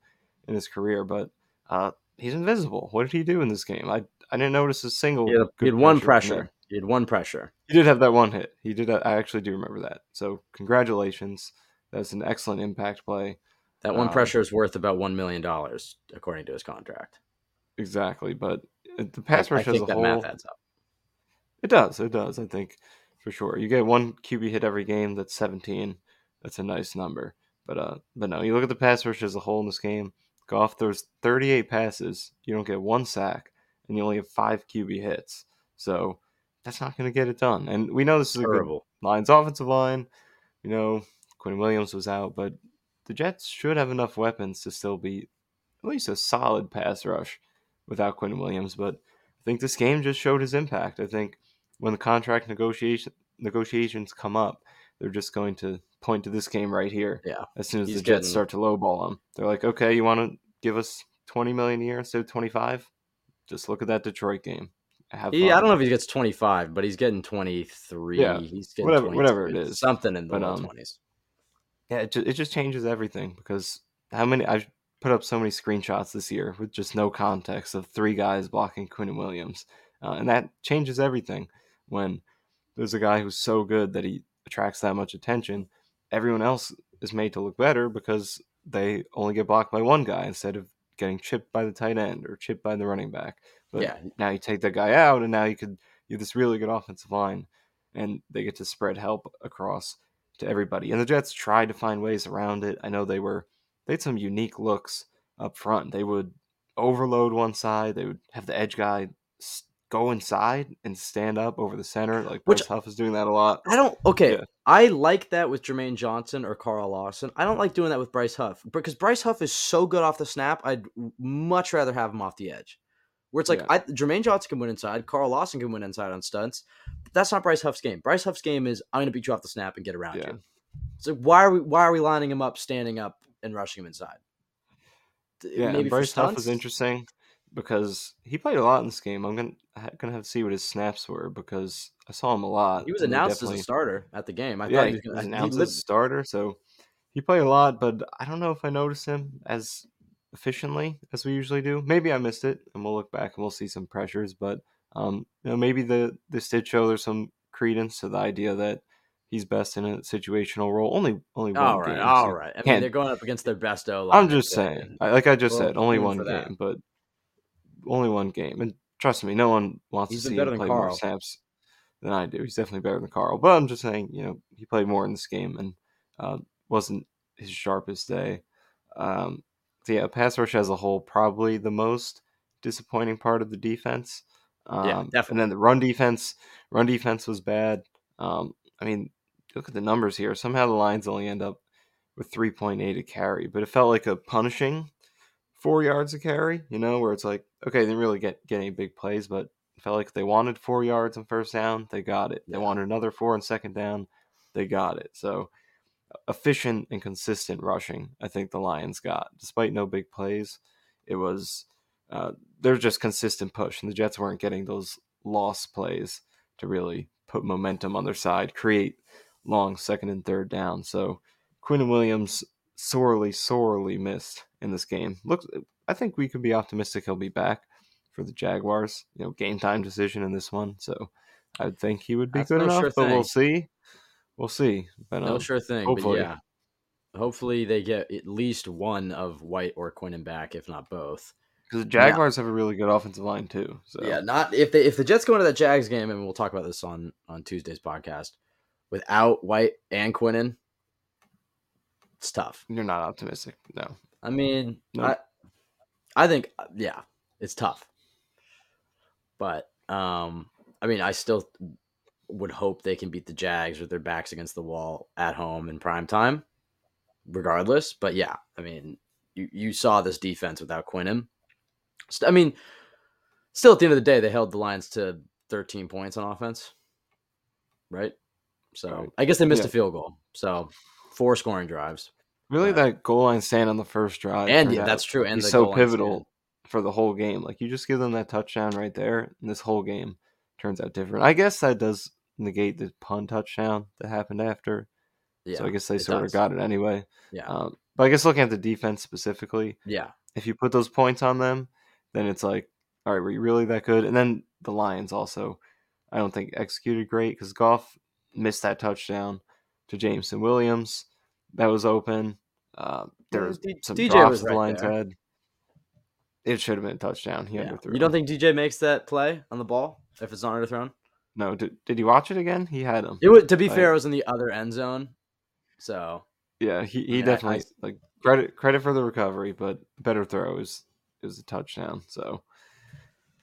in his career. But uh, he's invisible. What did he do in this game? I I didn't notice a single. He had, he had one pressure. He had one pressure. He did have that one hit. He did. I actually do remember that. So congratulations. That's an excellent impact play. That one um, pressure is worth about one million dollars, according to his contract. Exactly, but the pass rush I, I as a that whole, math adds up. It does. It does. I think for sure. You get one QB hit every game. That's 17. That's a nice number. But uh, but no, you look at the pass rush as a whole in this game. Goff throws 38 passes. You don't get one sack, and you only have five QB hits. So that's not going to get it done. And we know this is Terrible. a good Lions offensive line. You know, Quinnen Williams was out, but the Jets should have enough weapons to still be at least a solid pass rush without Quinnen Williams. But I think this game just showed his impact. I think when the contract negotiation negotiations come up, they're just going to point to this game right here. Yeah. As soon as the Jets getting... start to lowball him, they're like, okay, you want to give us twenty million a year instead of twenty five? Just look at that Detroit game. He, I don't know if he gets 25, but he's getting 23. Yeah, he's getting whatever, whatever it is, something in the but, um, 20s. Yeah, it just, it just changes everything because how many I've put up so many screenshots this year with just no context of three guys blocking Quinnen Williams, uh, and that changes everything when there's a guy who's so good that he attracts that much attention. Everyone else is made to look better because they only get blocked by one guy instead of getting chipped by the tight end or chipped by the running back. But yeah. now you take that guy out, and now you could you have this really good offensive line, and they get to spread help across to everybody. And the Jets tried to find ways around it. I know they were they had some unique looks up front. They would overload one side. They would have the edge guy go inside and stand up over the center. Like Bryce Which, Huff is doing that a lot. I don't. Okay, yeah. I like that with Jermaine Johnson or Carl Lawson. I don't like doing that with Bryce Huff because Bryce Huff is so good off the snap. I'd much rather have him off the edge. Where it's like yeah. I, Jermaine Johnson can win inside, Carl Lawson can win inside on stunts. But that's not Bryce Huff's game. Bryce Huff's game is I'm going to beat you off the snap and get around yeah. you. So why are we why are we lining him up, standing up, and rushing him inside? Yeah, Maybe Bryce Huff was interesting because he played a lot in this game. I'm gonna gonna have to see what his snaps were because I saw him a lot. He was announced as a starter at the game. I yeah, he was, gonna, he was announced he as a starter, so he played a lot. But I don't know if I noticed him as efficiently as we usually do. Maybe I missed it, and we'll look back and we'll see some pressures. But um, you know, maybe the this did show there's some credence to the idea that he's best in a situational role. Only only one all right, game. All so right, I mean they're going up against their best O. I'm just saying, like I just said, only one game, that. but only one game. And trust me, no one wants he's to see him play Carl. more snaps than I do. He's definitely better than Carl. But I'm just saying, you know, he played more in this game and uh, wasn't his sharpest day. Um, so yeah, pass rush as a whole, probably the most disappointing part of the defense. Um, yeah, definitely. And then the run defense, run defense was bad. Um, I mean, look at the numbers here. Somehow the Lions only end up with 3.8 a carry, but it felt like a punishing four yards a carry, you know, where it's like, okay, they didn't really get, get any big plays, but it felt like they wanted four yards on first down, they got it. They wanted another four on second down, they got it. So efficient and consistent rushing, I think the Lions got. Despite no big plays, it was uh, they're just consistent push, and the Jets weren't getting those lost plays to really put momentum on their side, create long second and third down. So Quinnen Williams sorely, sorely missed in this game. Look, I think we could be optimistic he'll be back for the Jaguars. You know, game time decision in this one, so I think he would be That's good no enough. Sure but we'll see we'll see. But, no um, sure thing. Hopefully. But yeah, hopefully they get at least one of White or Quinnen back, if not both. Because the Jaguars yeah. have a really good offensive line too. So yeah, not if they if the Jets go into that Jags game, and we'll talk about this on on Tuesday's podcast. Without White and Quinnen, it's tough. You're not optimistic, no. I mean, no. I, I think yeah, it's tough. But um, I mean, I still would hope they can beat the Jags with their backs against the wall at home in prime time, regardless. But yeah, I mean, you, you saw this defense without Quinnen. I mean, still at the end of the day, they held the Lions to 13 points on offense, right? So right. I guess they missed yeah. a field goal. So four scoring drives. Really, uh, that goal line stand on the first drive, and yeah, that's true, and so pivotal for the whole game. Like you just give them that touchdown right there, and this whole game turns out different. I guess that does negate the pun touchdown that happened after. Yeah, so I guess they sort does. of got it anyway. Yeah. Um, but I guess looking at the defense specifically, yeah, if you put those points on them, then it's like, all right, were you really that good? And then the Lions also, I don't think executed great because Goff missed that touchdown to Jameson Williams. That was open. Uh, there was D- some DJ drops was right the Lions there. had. It should have been a touchdown. He yeah. You don't think DJ makes that play on the ball if it's not underthrown? No. Did, did you watch it again? He had him. It was, to be like, fair, it was in the other end zone. So yeah, he, he definitely I, like credit credit for the recovery, but better throw is is a touchdown. So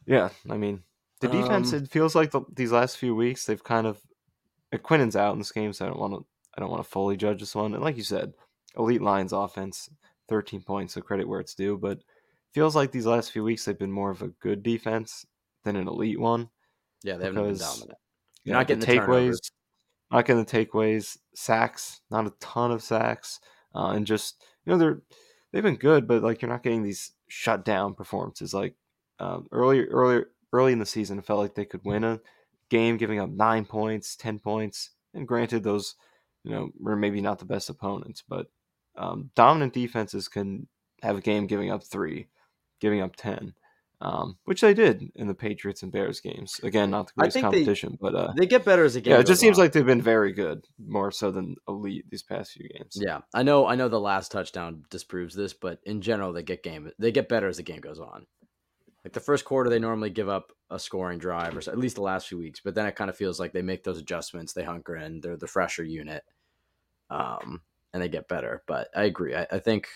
yeah, I mean the defense. Um, it feels like the, these last few weeks they've kind of Quinnen's out in this game, so I don't want to I don't want to fully judge this one. And like you said, elite Lions offense, thirteen points, so credit where it's due. But feels like these last few weeks they've been more of a good defense than an elite one. Yeah, they haven't been dominant. You're yeah, not getting the, the takeaways not going to takeaways, sacks, not a ton of sacks, uh, and just you know they're they've been good, but like you're not getting these shut down performances. Like um, earlier, early early in the season, it felt like they could win a game, giving up nine points, ten points, and granted those you know were maybe not the best opponents, but um, dominant defenses can have a game giving up three, giving up ten um, which they did in the Patriots and Bears games. Again, not the greatest competition, they, but uh, they get better as a game. Yeah, it just seems on. like they've been very good, more so than elite these past few games. Yeah, I know. I know the last touchdown disproves this, but in general, they get game. They get better as the game goes on. Like the first quarter, they normally give up a scoring drive, or so, at least the last few weeks. But then it kind of feels like they make those adjustments. They hunker in. They're the fresher unit, um, and they get better. But I agree. I, I think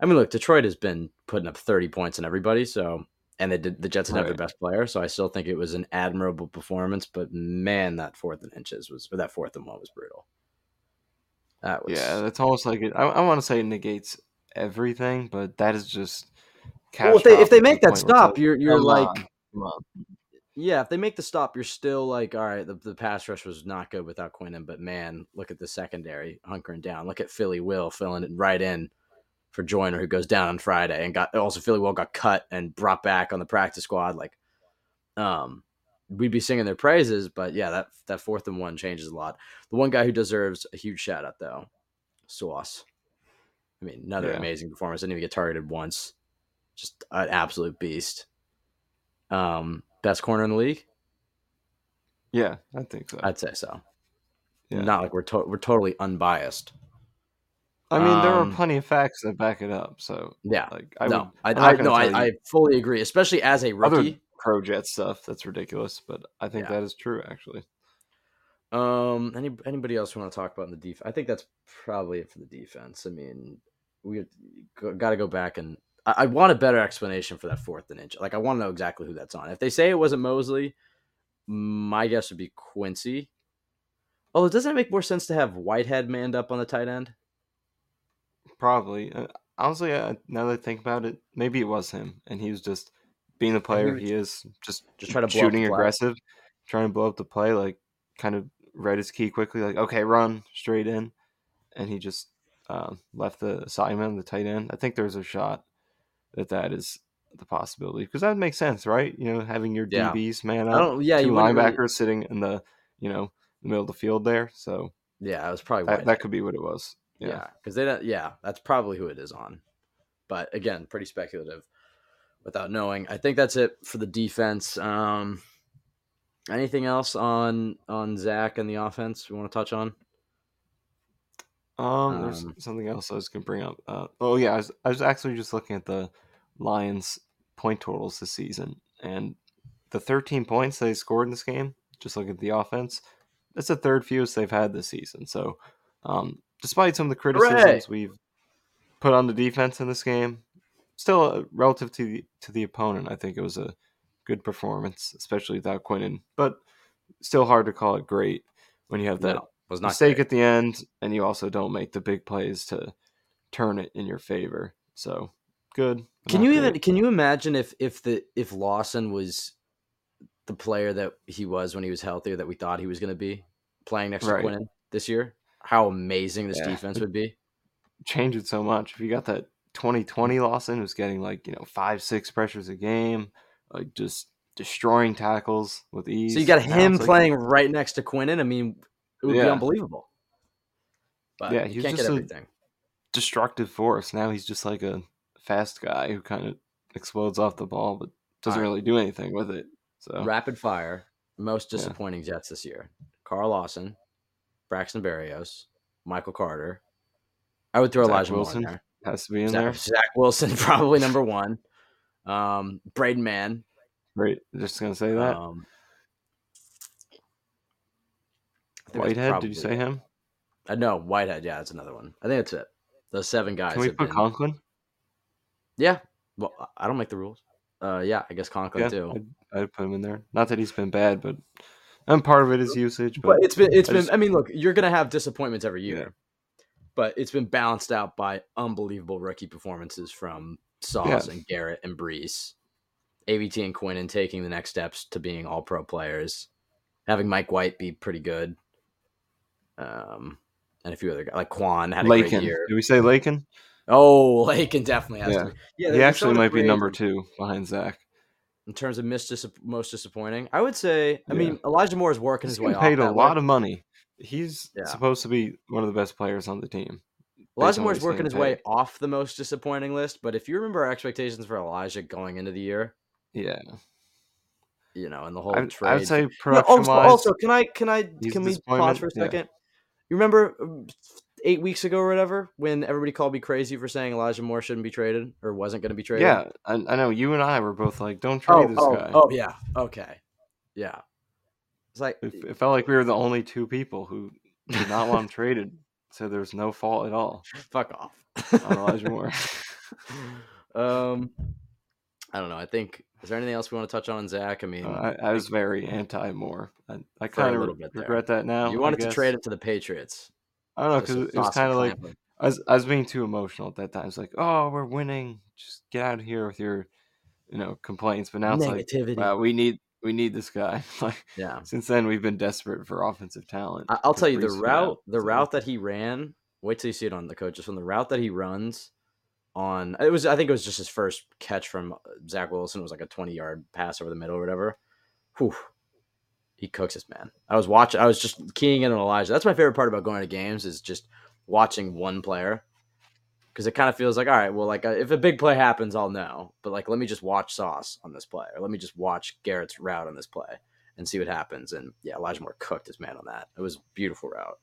I mean, look, Detroit has been putting up 30 points on everybody, so and they did the Jets didn't right. have their best player, so I still think it was an admirable performance. But man, that fourth and inches was, or that fourth and one was brutal. That was yeah, that's almost like it. I, I want to say it negates everything, but that is just. Well, if they if they make that stop, you're you're like, on, yeah, if they make the stop, you're still like, all right, the, the pass rush was not good without Quinnen, but man, look at the secondary hunkering down. Look at Philly Will filling it right in for Joyner, who goes down on Friday, and got also Philly Will got cut and brought back on the practice squad. Like, um, we'd be singing their praises, but yeah, that that fourth and one changes a lot. The one guy who deserves a huge shout out though, Sauce. I mean, another yeah. amazing performance. Didn't even get targeted once. Just an absolute beast. Um, best corner in the league. Yeah, I think so. I'd say so. Yeah. Not like we're to- we're totally unbiased. I mean, there um, are plenty of facts that back it up. So yeah, like I no, would, I, I no, I, I, fully agree, especially as a rookie. Pro Jet stuff that's ridiculous, but I think yeah. that is true actually. Um, any anybody else want to talk about in the defense? I think that's probably it for the defense. I mean, we got to go back and I, I, want a better explanation for that fourth and inch. Like, I want to know exactly who that's on. If they say it wasn't Mosley, my guess would be Quincy. Oh, doesn't it make more sense to have Whitehead manned up on the tight end? Probably. Uh, honestly, uh, now that I think about it, maybe it was him, and he was just being the player he is, just just trying to shooting aggressive, trying to blow up the play, like kind of read his key quickly, like okay, run straight in, and he just uh, left the assignment, the tight end. I think there's a shot that that is the possibility because that would make sense, right? You know, having your yeah. DBs man up, yeah, two linebackers really... sitting in the you know the middle of the field there. So yeah, it was probably that, that could be what it was. Yeah, because yeah, they don't. Yeah, that's probably who it is on. But again, pretty speculative without knowing. I think that's it for the defense. Um, anything else on on Zach and the offense we want to touch on? Um, there's um, something else I was gonna bring up. Uh, oh yeah, I was, I was actually just looking at the Lions point totals this season, and the 13 points they scored in this game. Just look at the offense. That's the third fewest they've had this season. So, um, despite some of the criticisms Hooray! we've put on the defense in this game, still uh, relative to the to the opponent, I think it was a good performance, especially without Quinnen. But still hard to call it great when you have that No, was not mistake great. at the end, and you also don't make the big plays to turn it in your favor. So good. Can you even great. can you imagine if if the if Lawson was the player that he was when he was healthier that we thought he was going to be playing next Right. to Quinnen this year? How amazing this Yeah. defense would be. change it so much? If you got that 2020 Lawson who's getting like you know five six pressures a game, like just destroying tackles with ease. So you got him like- playing right next to Quinnen. I mean, it would be unbelievable. But Yeah, he's can't get everything. destructive force. Now he's just like a fast guy who kind of explodes off the ball, but doesn't Alright. really do anything with it. So Rapid fire. Most Yeah. disappointing Jets this year: Carl Lawson, Braxton Berrios, Michael Carter. I would throw Zach Elijah Wilson Moore in has to be in there. there. Zach, Zach Wilson probably number one. Um, Braden Mann. Right, just gonna say that. Um, Whitehead, did you say him? Uh, no, Whitehead. Yeah, that's another one. I think that's it. Those seven guys. Can we put been- Conklin? Yeah. Well, I don't make the rules. Uh, yeah, I guess Conklin Yeah, too. I'd, I'd put him in there. Not that he's been bad, but and part of it is usage. But, But it's been it's I been just- I mean, look, you're gonna have disappointments every year. Yeah. But it's been balanced out by unbelievable rookie performances from Sauce Yeah. and Garrett and Breece. AVT and Quinn, and taking the next steps to being all pro players. Having Mike White be pretty good. Um and a few other guys like Quan had a great Laken. year. Did we say Laken? Oh, Laken definitely has Yeah. to be. Yeah, he actually might be number two behind Zach. In terms of dis- most disappointing. I would say, I Yeah. mean, Elijah Moore is working He's his way paid a lot list. of money. He's Yeah. supposed to be one of the best players on the team. Elijah what Moore's working his way off the most disappointing list, but if you remember our expectations for Elijah going into the year, Yeah, you know, and the whole I, trade. I would say Yeah, production also, wise. also, can I can I can we pause for a yeah. second? You remember um, eight weeks ago or whatever when everybody called me crazy for saying Elijah Moore shouldn't be traded or wasn't going to be traded? yeah, I, I know you and I were both like, "Don't trade Oh, this oh, guy." oh, yeah. Okay. Yeah. It's like It, it felt like we were the only two people who did not want him traded, so there's no fault at all fuck off. Elijah Moore. um, I don't know. I think is there anything else we want to touch on, Zach? I mean, Uh, I, I was very anti Moore. I, I kind of bit there. regret that now. you wanted to trade it to the Patriots. I don't know because it was kind of like. I was I was being too emotional at that time. It's like, oh, we're winning. Just get out of here with your, you know, complaints. But now it's like, negativity. wow, we need we need this guy. like yeah, since then, we've been desperate for offensive talent. I- I'll 'cause tell you the route. out, The route that he ran. Wait till you see it on the coaches from the route that he runs. On it was I think it was just his first catch from uh, Zach Wilson. It was like a twenty yard pass over the middle or whatever. Whew. He cooks this man. I was watching. I was just keying in on Elijah. That's my favorite part about going to games is just watching one player because it kind of feels like all right. Well, like uh, if a big play happens, I'll know. But like, let me just watch Sauce on this play, or let me just watch Garrett's route on this play and see what happens. And yeah, Elijah Moore cooked his man on that. It was a beautiful route.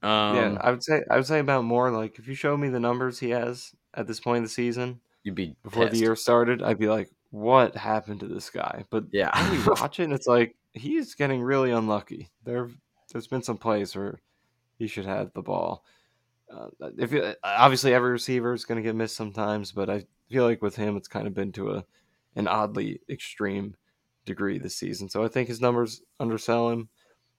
Um, yeah, I would say I would say about more like if you show me the numbers he has at this point in the season you'd be before the year started, I'd be like, what happened to this guy? But Yeah. when you watch it, and it's like he's getting really unlucky. There, there's been some plays where he should have the ball. Uh, if obviously every receiver is going to get missed sometimes, but I feel like with him, it's kind of been to a an oddly extreme degree this season. So I think his numbers undersell him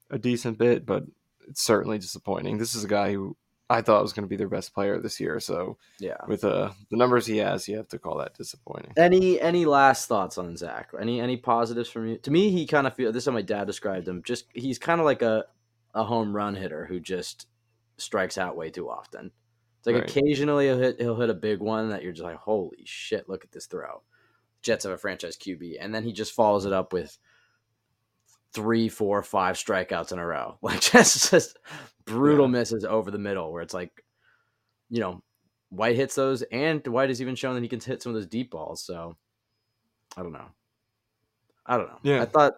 a decent bit, but it's certainly disappointing. This is a guy who I thought was going to be their best player this year. So yeah. with uh, the numbers he has, you have to call that disappointing. Any any last thoughts on Zach? Any any positives from you? To me, he kind of feel this is how my dad described him. Just he's kind of like a a home run hitter who just strikes out way too often. It's like Right. occasionally he'll hit he'll hit a big one that you're just like, holy shit, look at this throw. Jets have a franchise QB, and then he just follows it up with three, four, five strikeouts in a row. Like just just brutal Yeah. misses over the middle where it's like, you know, White hits those, and White has even shown that he can hit some of those deep balls. So I don't know. I don't know. Yeah. I thought.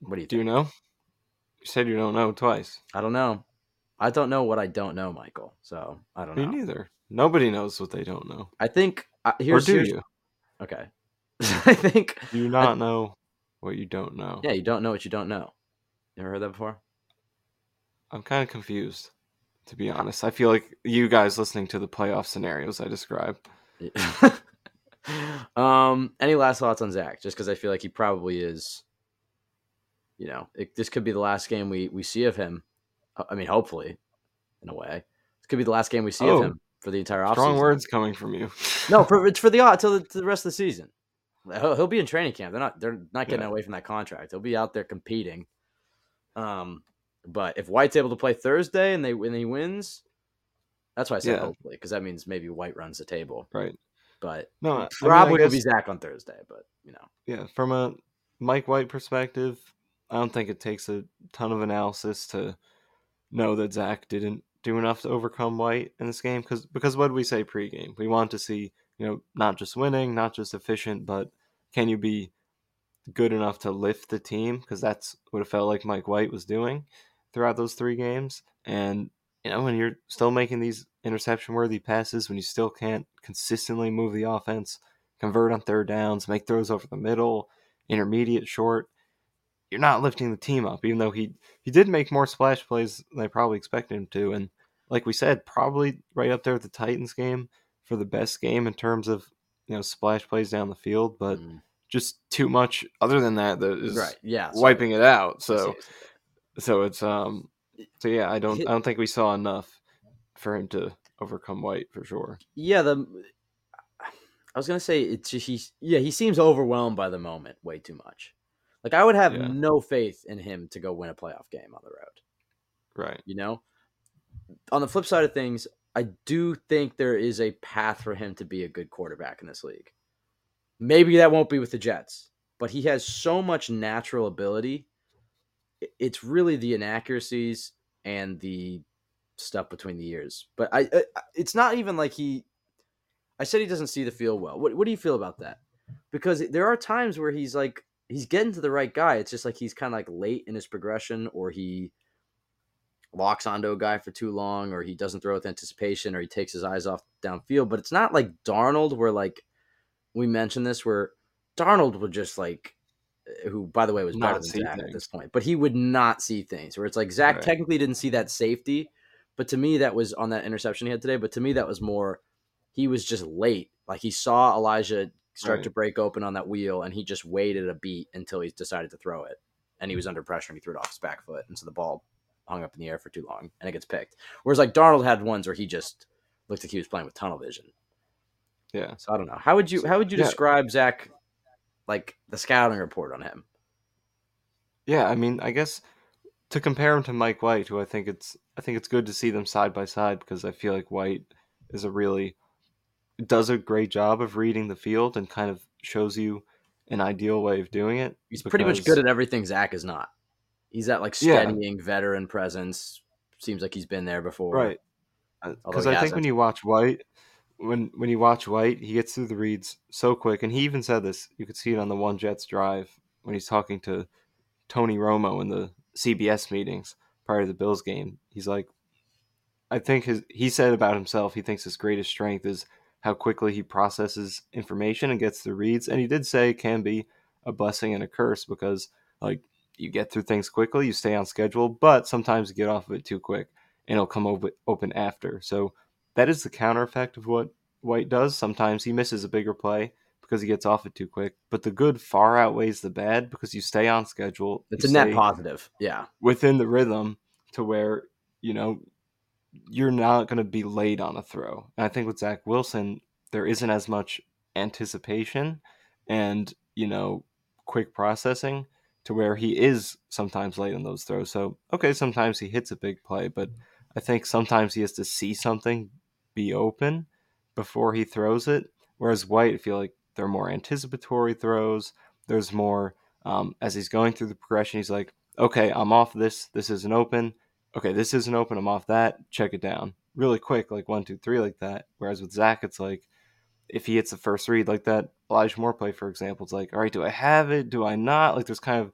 What do you Do think? you know? You said you don't know twice. I don't know. I don't know what I don't know, Michael. So I don't Me know. neither. Nobody knows what they don't know. I think uh, here's or do here's- you? Okay. I think Do you not know what you don't know? yeah, you don't know what you don't know. You ever heard that before? I'm kind of confused, to be honest. I feel like you guys listening to the playoff scenarios I described. um, any last thoughts on Zach? Just because I feel like he probably is. You know, it, this could be the last game we we see of him. I mean, hopefully, in a way, this could be the last game we see Oh, of him for the entire offseason. Strong words coming from you. No, for, it's for the until the, to the rest of the season. He'll, he'll be in training camp. They're not. They're not getting Yeah. away from that contract. He'll be out there competing. Um, but if White's able to play Thursday and they when he wins, that's why I said Yeah. hopefully because that means maybe White runs the table. right. But No, I mean, I probably will be Zach on Thursday. But you know, Yeah, from a Mike White perspective, I don't think it takes a ton of analysis to know that Zach didn't do enough to overcome White in this game. Because because what did we say pregame? We want to see you know not just winning, not just efficient, but can you be good enough to lift the team? Because that's what it felt like Mike White was doing throughout those three games. And you know when you're still making these interception worthy passes, when you still can't consistently move the offense convert on third downs, make throws over the middle, intermediate, short. You're not lifting the team up, even though he he did make more splash plays than I probably expected him to, and like we said, probably right up there with the Titans game for the best game in terms of you know splash plays down the field, but Mm, just too much other than that that is right? Yeah, so- wiping it out. So what you're saying. so it's um so yeah, I don't I don't think we saw enough for him to overcome White for sure. yeah, the I was gonna say it's just he's yeah he seems overwhelmed by the moment way too much. Like I would have Yeah. no faith in him to go win a playoff game on the road. Right. You know, on the flip side of things, I do think there is a path for him to be a good quarterback in this league. Maybe that won't be with the Jets, but he has so much natural ability. It's really the inaccuracies and the stuff between the ears. But I, I it's not even like he. I said he doesn't see the field well. What What do you feel about that? Because there are times where he's like he's getting to the right guy. It's just like he's kind of like late in his progression, or he locks onto a guy for too long, or he doesn't throw with anticipation, or he takes his eyes off downfield. But it's not like Darnold, where like we mentioned this, where Darnold would just like, who by the way was better Not than see Zach at this point, but he would not see things. Where it's like Zach Right. technically didn't see that safety, but to me that was on that interception he had today. But to me that was more, he was just late. Like he saw Elijah start Right. to break open on that wheel, and he just waited a beat until he decided to throw it, and he was under pressure and he threw it off his back foot, and so the ball hung up in the air for too long and it gets picked. Whereas like Darnold had ones where he just looked like he was playing with tunnel vision. Yeah. So I don't know. How would you how would you Yeah. describe Zach like the scouting report on him? Yeah, I mean, I guess to compare him to Mike White, who I think it's I think it's good to see them side by side because I feel like White is a really does a great job of reading the field and kind of shows you an ideal way of doing it. He's pretty much good at everything Zach is not. He's that like Yeah. veteran presence. Seems like he's been there before. right uh, because I think when you watch White, when when you watch White, he gets through the reads so quick, and he even said this. You could see it on the One Jets drive when he's talking to Tony Romo in the CBS meetings prior to the Bills game. He's like, I think his he said about himself, he thinks his greatest strength is how quickly he processes information and gets the reads. And he did say it can be a blessing and a curse because like you get through things quickly, you stay on schedule, but sometimes you get off of it too quick and it'll come open, open after. So that is the counter effect of what White does. Sometimes he misses a bigger play because he gets off it too quick, but the good far outweighs the bad because you stay on schedule. It's a net positive. Yeah. within the rhythm to where you know you're not going to be late on a throw. And I think with Zach Wilson, there isn't as much anticipation and you know quick processing to where he is sometimes late on those throws. So okay, sometimes he hits a big play, but I think sometimes he has to see something be open before he throws it. Whereas White, I feel like there are more anticipatory throws. There's more um, as he's going through the progression. He's like, okay, I'm off this. This isn't open. Okay, this isn't open. I'm off that. Check it down really quick, like one, two, three, like that. Whereas with Zach, it's like if he hits the first read, like that Elijah Moore play, for example, it's like, all right, do I have it? Do I not? Like there's kind of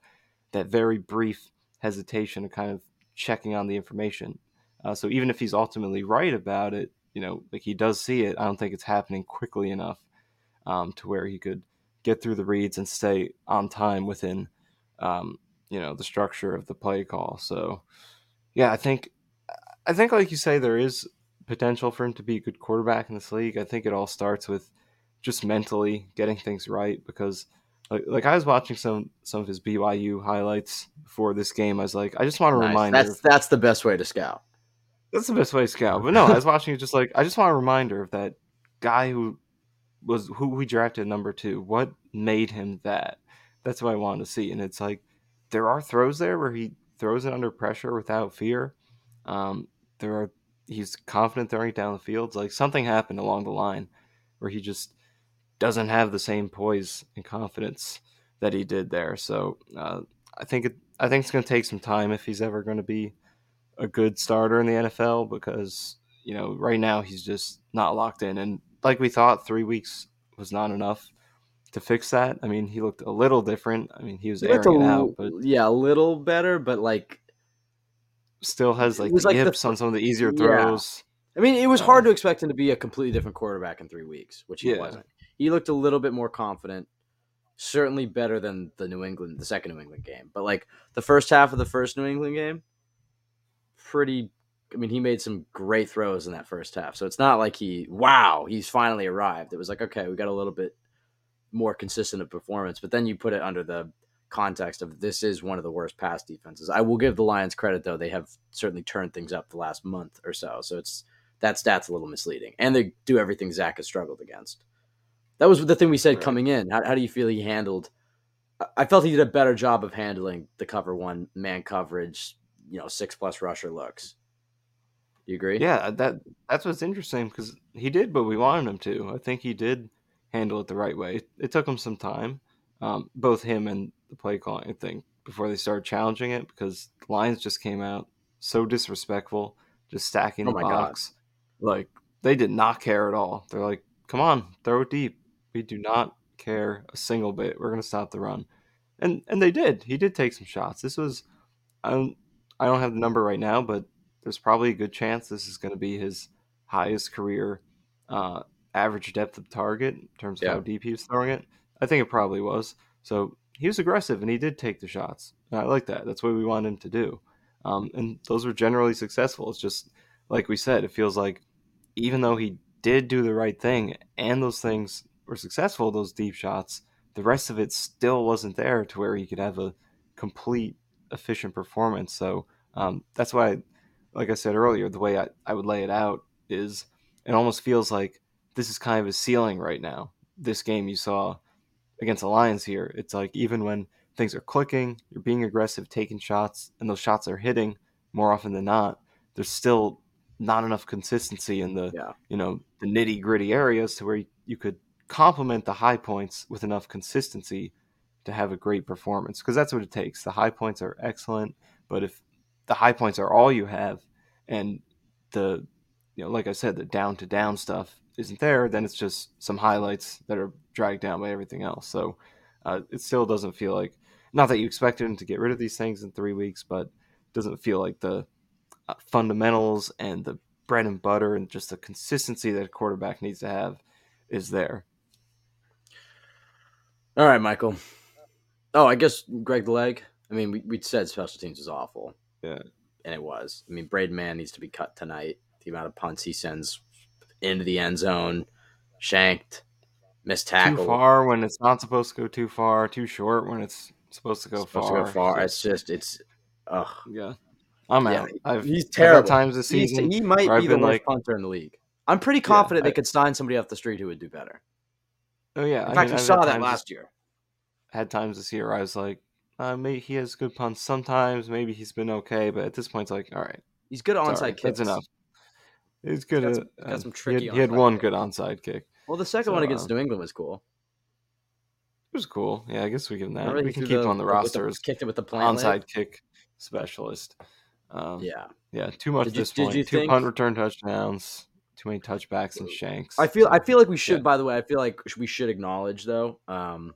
that very brief hesitation of kind of checking on the information. Uh, so even if he's ultimately right about it, you know, like he does see it, I don't think it's happening quickly enough um, to where he could get through the reads and stay on time within, um, you know, the structure of the play call. So, yeah, I think, I think like you say, there is potential for him to be a good quarterback in this league. I think it all starts with just mentally getting things right because like, like I was watching some some of his BYU highlights before this game. I was like, I just want to Nice. remind That's that's the best way to scout. that's the best way to scout. But no, I was watching it just like I just want a reminder of that guy who was who we drafted number two. What made him that? That's what I wanted to see. And it's like there are throws there where he throws it under pressure without fear. Um, there are he's confident throwing it down the field. Like something happened along the line where he just doesn't have the same poise and confidence that he did there. So uh, I think it, I think it's going to take some time if he's ever going to be a good starter in the NFL because you know right now he's just not locked in and like we thought three weeks was not enough to fix that. I mean he looked a little different. I mean he was airing a it out, but yeah, a little better, but like still has like, the like the yips on some of the easier Yeah. throws. I mean, it was Uh, hard to expect him to be a completely different quarterback in three weeks, which he Yeah. wasn't. He looked a little bit more confident, certainly better than the New England, the second New England game. But like the first half of the first New England game, pretty. I mean, he made some great throws in that first half. So it's not like he, wow, he's finally arrived. It was like, okay, we got a little bit more consistent of performance. But then you put it under the context of this is one of the worst pass defenses. I will give the Lions credit though; they have certainly turned things up the last month or so. So it's that stat's a little misleading, and they do everything Zach has struggled against. That was the thing we said Right. coming in. How, how do you feel he handled? I- felt he did a better job of handling the cover one man coverage. You know, six plus rusher looks. You agree? Yeah, uh, that that's what's interesting because he did what we wanted him to. I think he did handle it the right way. It took him some time, um, both him and the play calling. thing before they started challenging it because the Lions just came out so disrespectful, just stacking Oh the my God. box. Like they did not care at all. They're like, "Come on, throw it deep. We do not care a single bit. We're gonna stop the run," and and they did. He did take some shots. This was, I don't, I don't have the number right now, but there's probably a good chance this is going to be his highest career uh, average depth of target in terms of Yeah. how deep he was throwing it. I think it probably was. So he was aggressive and he did take the shots. I like that. That's what we want him to do. Um, and those were generally successful. It's just like we said, it feels like even though he did do the right thing and those things were successful, those deep shots, the rest of it still wasn't there to where he could have a complete efficient performance. So um, that's why, like I said earlier, the way I, I would lay it out is it almost feels like this is kind of a ceiling right now. This game you saw against the Lions here, it's like even when things are clicking, you're being aggressive, taking shots, and those shots are hitting more often than not, there's still not enough consistency in the Yeah. you know the nitty gritty areas to where you, you could complement the high points with enough consistency to have a great performance because that's what it takes. The high points are excellent, but if the high points are all you have and the you know like I said the down to down stuff isn't there, then it's just some highlights that are dragged down by everything else. So uh, it still doesn't feel like not that you expected him to get rid of these things in three weeks, but it doesn't feel like the uh, fundamentals and the bread and butter and just the consistency that a quarterback needs to have is there. All right, Michael. Oh, I guess Greg the leg. I mean, we we said special teams was awful. Yeah. and it was. I mean, Braden Mann needs to be cut tonight. The amount of punts he sends into the end zone, shanked, missed tackle, Too far when it's not supposed to go too far, too short when it's supposed to go supposed far. to go far. It's just it's. Ugh. yeah. I'm Yeah, out. I've, he's terrible. times this He's- season. he might be the worst like- punter in the league. I'm pretty confident I- they could sign somebody off the street who would do better. oh yeah. In I fact, mean, we saw that last year. Had times this year I was like, uh, maybe he has good punts sometimes. Maybe he's been okay, but at this point, it's like, all right, He's good onside sorry, kicks. that's enough. He's good got at. some- got uh, some he tricky had, he had one kicks. good onside kick. Well, the second So, one against uh, New England was cool. It was cool. Yeah, I guess we can that. Remember he We can threw keep him on the like, roster as kicked it with the plant leg? onside kick specialist. Um, Yeah, Yeah, too much Did you- this did point. you Two think- punt return touchdowns, too many touchbacks and shanks. I feel I feel like we should. Yeah. By the way, I feel like we should acknowledge though um,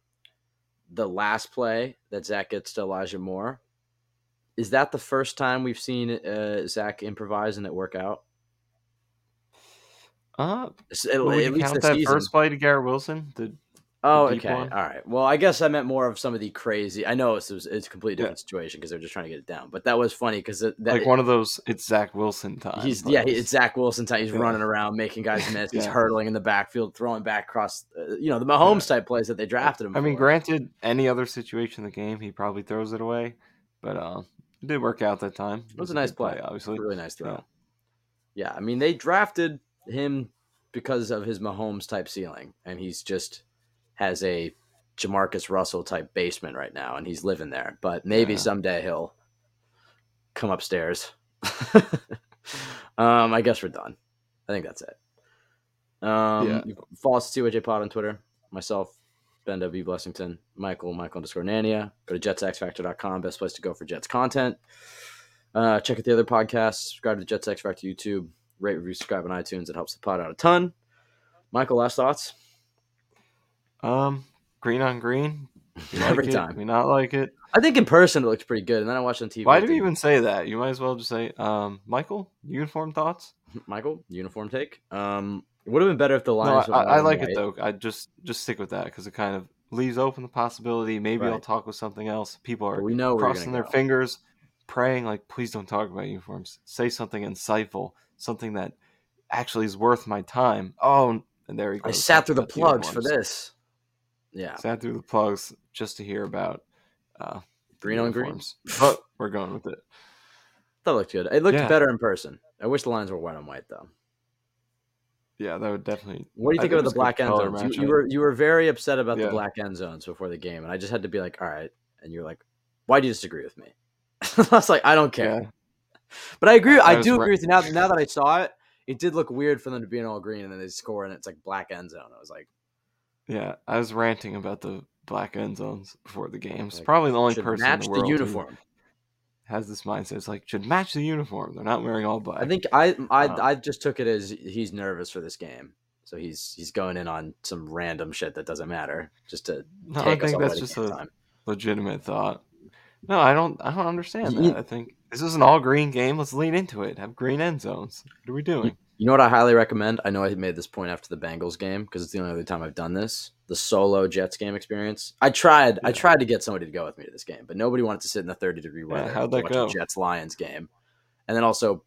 the last play that Zach gets to Elijah Moore. Is that the first time we've seen uh, Zach improvise and it work out? Uh, At, would at you least count that season. first play to Garrett Wilson? The Oh, deep okay. one. All right. Well, I guess I meant more of some of the crazy. I know it's, it's a completely Yeah. different situation because they're just trying to get it down. But that was funny because that like one of those. It's Zach Wilson time. he's yeah, he, it's Zach Wilson time. He's Yeah. running around, making guys miss. He's Yeah. hurdling in the backfield, throwing back across. Uh, you know the Mahomes type plays that they drafted him. I mean, granted, any other situation in the game, he probably throws it away, but uh, it did work out that time. It was a nice good play. obviously. really nice throw. Yeah. Yeah, I mean they drafted him because of his Mahomes type ceiling, and he's just has a JaMarcus Russell type basement right now, and he's living there. But maybe Yeah. someday he'll come upstairs. um, I guess we're done. I think that's it. Um, Yeah. follow us at CYJ Pod on Twitter. Myself, Ben W. Blessington, Michael, Michael underscore Nania. Go to jetsxfactor.com, best place to go for Jets content. Uh, check out the other podcasts. Subscribe to the Jets X Factor YouTube. Rate, review, subscribe on iTunes. It helps the pod out a ton. Michael, last thoughts? Um, green on green. We Every like it, time. We not like it. I think in person it looks pretty good, and then I watched on TV. Why do you even say that? You might as well just say, um, Michael, uniform thoughts. Michael uniform take? Um, it would have been better if the No, Lions. I, I like it though. I just just stick with that because it kind of leaves open the possibility. Maybe I'll talk with something else. People But are we know crossing their go. fingers, praying like, please don't talk about uniforms. Say something insightful, something that actually is worth my time. Oh, and there he goes. I sat through the plugs for this. Yeah, Sat through the plugs just to hear about uh, green on greens. But we're going with it. That looked good. It looked Yeah. better in person. I wish the lines were white on white though. Yeah, that would definitely. What do you think about the black end zones? You, you were you were very upset about the black end zones before the game, and I just had to be like, all right. And you're like, why do you disagree with me? I was like, I don't care. But I agree. I I, do agree with you now. Now that I saw it, it did look weird for them to be in all green and then they score and it's like black end zone. I was like, yeah. I was ranting about the black end zones before the games. Like, Probably the only person in match the the, world who uniform. has this mindset. It's like should match the uniform. They're not wearing all black. I think I I, Um, I just took it as he's nervous for this game, so he's he's going in on some random shit that doesn't matter just to no, I think that's just a time. legitimate thought. No, I don't. I don't understand You- that. I think this is an all green game. Let's lean into it. Have green end zones. What are we doing? You know what I highly recommend? I know I made this point after the Bengals game because it's the only other time I've done this. The solo Jets game experience. I tried. I tried to get somebody to go with me to this game, but nobody wanted to sit in the thirty degree Yeah, weather how'd to that watch go? Jets Lions game. And then also,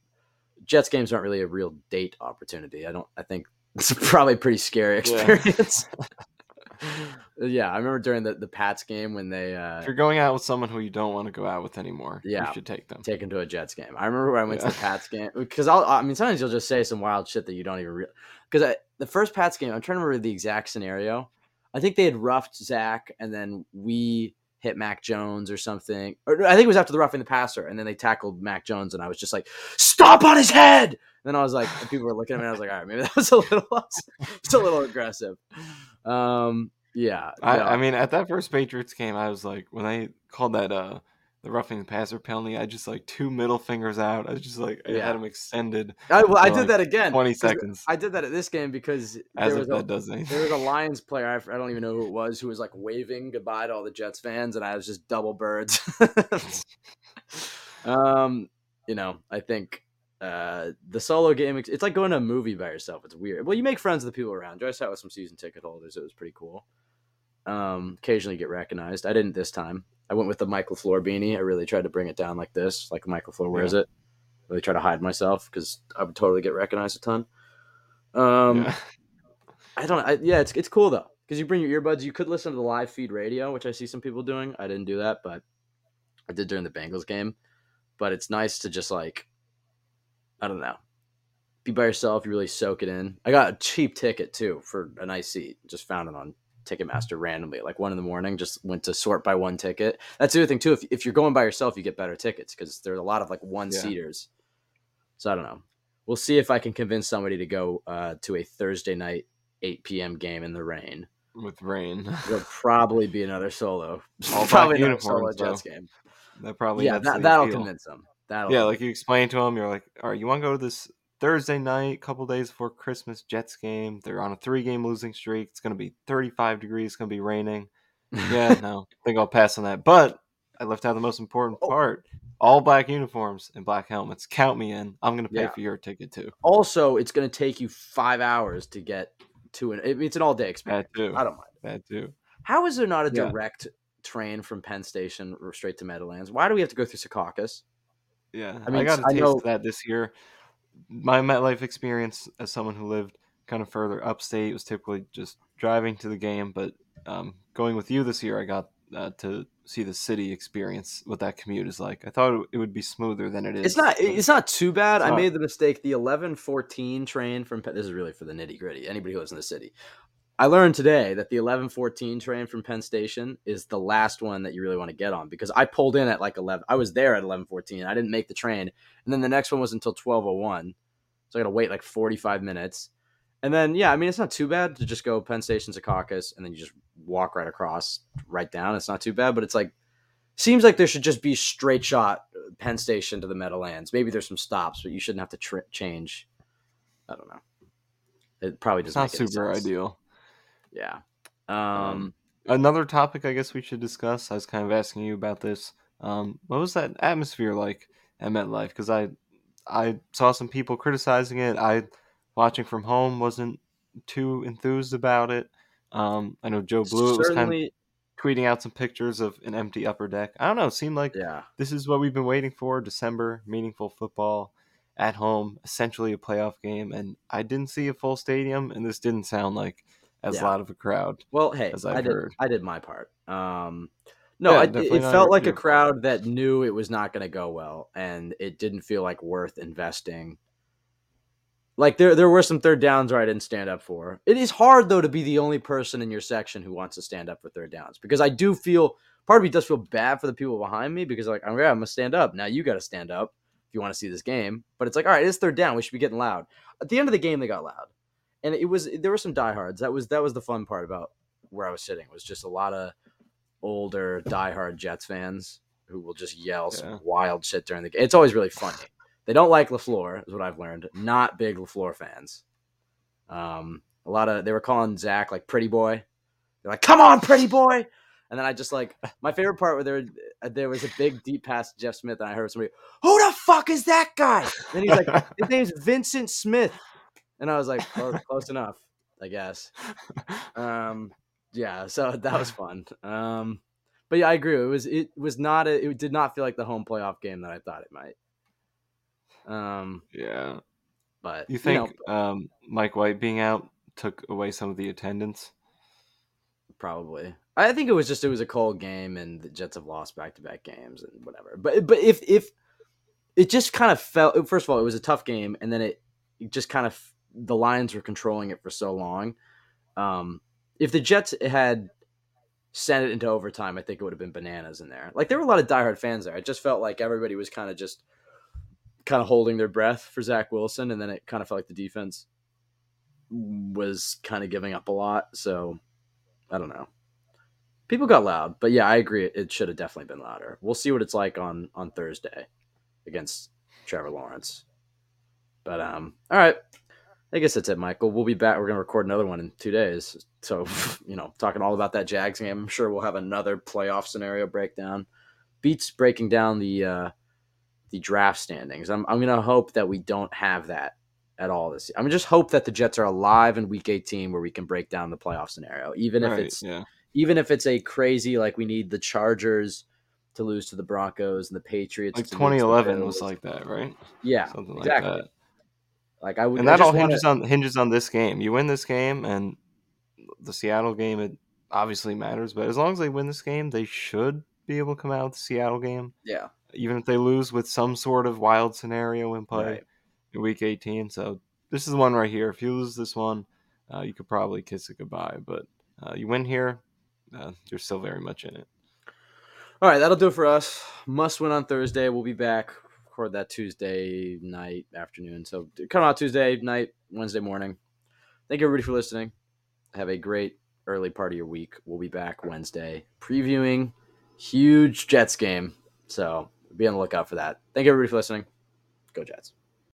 Jets games aren't really a real date opportunity. I don't. I think it's probably a pretty scary experience. Yeah, I remember during the, the Pats game when they uh, If you're going out with someone who you don't want to go out with anymore, Yeah. you should take them. take them to a Jets game. I remember when I went to the Pats game because I'll. I mean, sometimes you'll just say some wild shit that you don't even. Because the first Pats game, I'm trying to remember the exact scenario. I think they had roughed Zach, and then we hit Mac Jones or something. Or I think it was after the roughing the passer, and then they tackled Mac Jones, and I was just like, "Stop on his head!" And then I was like, and people were looking at me, and I was like, "All right, maybe that was a little, it's a little aggressive." Um, yeah, I, no. I mean, at that first Patriots game, I was like, when they called that uh the roughing the passer penalty, I just like two middle fingers out. I was just like, I had them extended I, well, I did like, that again. Twenty seconds. I did that at this game because as there was a. There was a Lions player, I, I don't even know who it was, who was like waving goodbye to all the Jets fans, and I was just double birds. um, you know, I think uh, the solo game. It's like going to a movie by yourself. It's weird. Well, you make friends with the people around you. I sat with some season ticket holders. It was pretty cool. Um, occasionally get recognized. I didn't this time. I went with the Mike LaFleur beanie. I really tried to bring it down like this, like Mike LaFleur wears it. Really try to hide myself because I would totally get recognized a ton. Um, Yeah. I don't. I, yeah, it's it's cool though because you bring your earbuds. You could listen to the live feed radio, which I see some people doing. I didn't do that, but I did during the Bengals game. But it's nice to just like, I don't know, be by yourself. You really soak it in. I got a cheap ticket too for a nice seat. Just found it on Ticketmaster randomly like one in the morning. Just went to sort by one ticket. That's the other thing too. If if you're going by yourself, you get better tickets because there's a lot of like one seaters. So I don't know. We'll see if I can convince somebody to go uh, to a Thursday night 8 p.m. game in the rain. with rain. It'll probably be another solo. All probably another solo uniforms, Jets game. that probably Yeah, that, that'll appeal. convince them. That'll Yeah, like you explain to them, you're like, all right, you want to go to this Thursday night, couple days before Christmas Jets game. They're on a three game losing streak. It's going to be 35 degrees. It's going to be raining. Yeah, no, I think I'll pass on that. But I left out the most important Oh. part all black uniforms and black helmets. Count me in. I'm going to pay Yeah. for your ticket too. also, it's going to take you five hours to get to an. It's an all day experience. That too. I don't mind. That too. How is there not a Yeah. direct train from Penn Station straight to Meadowlands? Why do we have to go through Secaucus? Yeah, I I, mean, got a I taste know- of that this year. My MetLife experience as someone who lived kind of further upstate was typically just driving to the game, but um, going with you this year, I got uh, to see the city experience what that commute is like. I thought it would be smoother than it is. It's not. It's not too bad. It's I made the mistake. The eleven fourteen train from this is really for the nitty gritty. Anybody who lives in the city. I learned today that the eleven fourteen train from Penn Station is the last one that you really want to get on because I pulled in at like eleven. I was there at eleven fourteen. I didn't make the train, and then the next one was until twelve oh one. So I got to wait like forty five minutes, and then yeah, I mean it's not too bad to just go Penn Station to Caucus, and then you just walk right across, right down. It's not too bad, but it's like seems like there should just be straight shot uh, Penn Station to the Meadowlands. Maybe there's some stops, but you shouldn't have to tri- change. I don't know. It probably It's doesn't. not make any super sense. ideal. Yeah. Um, Um. Another topic I guess we should discuss. I was kind of asking you about this. Um, what was that atmosphere like at MetLife? Because I, I saw some people criticizing it. I, watching from home, wasn't too enthused about it. Um, I know Joe Blewett was kind of tweeting out some pictures of an empty upper deck. I don't know. It seemed like Yeah. this is what we've been waiting for: December, meaningful football at home, essentially a playoff game. And I didn't see a full stadium, and this didn't sound like as Yeah. loud of a crowd. Well, hey, as I I've did. heard. I did my part. Um. No, Yeah, I, it definitely it not felt like a crowd that knew it was not going to go well, and it didn't feel like worth investing. Like there, there were some third downs where I didn't stand up for. It is hard though to be the only person in your section who wants to stand up for third downs because I do feel part of me does feel bad for the people behind me because like I'm, yeah, I'm gonna stand up now. You got to stand up if you want to see this game. But it's like all right, it's third down. We should be getting loud. At the end of the game, they got loud, and it was there were some diehards. That was that was the fun part about where I was sitting. It was just a lot of older diehard Jets fans who will just yell some Yeah. wild shit during the game. It's always really funny. They don't like LaFleur, is what I've learned. Not big LaFleur fans. Um, a lot of they were calling Zach like pretty boy. They're like, "Come on, pretty boy!" And then I just like my favorite part where there uh, there was a big deep pass to Jeff Smith, and I heard somebody, "Who the fuck is that guy?" And he's like, "His name's Vincent Smith," and I was like, "Close, close enough, I guess." Um, yeah, so that was fun. Um, but yeah, I agree. It was it was not a, it did not feel like the home playoff game that I thought it might. Um, yeah. but You know, think um, Mike White being out took away some of the attendance? probably. I think it was just it was a cold game, and the Jets have lost back to back games and whatever. But but if if it just kind of felt first of all, it was a tough game, and then it, it just kind of the Lions were controlling it for so long. Um, if the Jets had sent it into overtime, I think it would have been bananas in there. Like there were a lot of diehard fans there. It just felt like everybody was kind of just kind of holding their breath for Zach Wilson, and then it kind of felt like the defense was kind of giving up a lot. So I don't know. People got loud, but yeah, I agree. It, it should have definitely been louder. We'll see what it's like on on Thursday against Trevor Lawrence. But um, all right. I guess that's it, Michael. We'll be back. We're gonna record another one in two days. So you know, talking all about that Jags game. I'm sure we'll have another playoff scenario breakdown. Beats breaking down the uh, the draft standings. I'm I'm gonna hope that we don't have that at all this. Year. I'm just hope that the Jets are alive in Week 18 where we can break down the playoff scenario, even if it's yeah. even if it's a crazy like we need the Chargers to lose to the Broncos and the Patriots. Like to lose to the 2011 was like that, right? yeah, Something like exactly. that. Like I would, And that all wanna- hinges on hinges on this game. You win this game, and the Seattle game it obviously matters. But as long as they win this game, they should be able to come out of the Seattle game, yeah, even if they lose with some sort of wild scenario in play right. in Week 18. So this is the one right here. If you lose this one, uh, you could probably kiss it goodbye. But uh, you win here, uh, you're still very much in it. All right, that'll do it for us. Must win on Thursday. We'll be back. Record that Tuesday night, afternoon. So come out Tuesday night, Wednesday morning. Thank you everybody for listening. Have a great early part of your week. We'll be back Wednesday previewing huge Jets game. So be on the lookout for that. Thank you everybody for listening. Go Jets.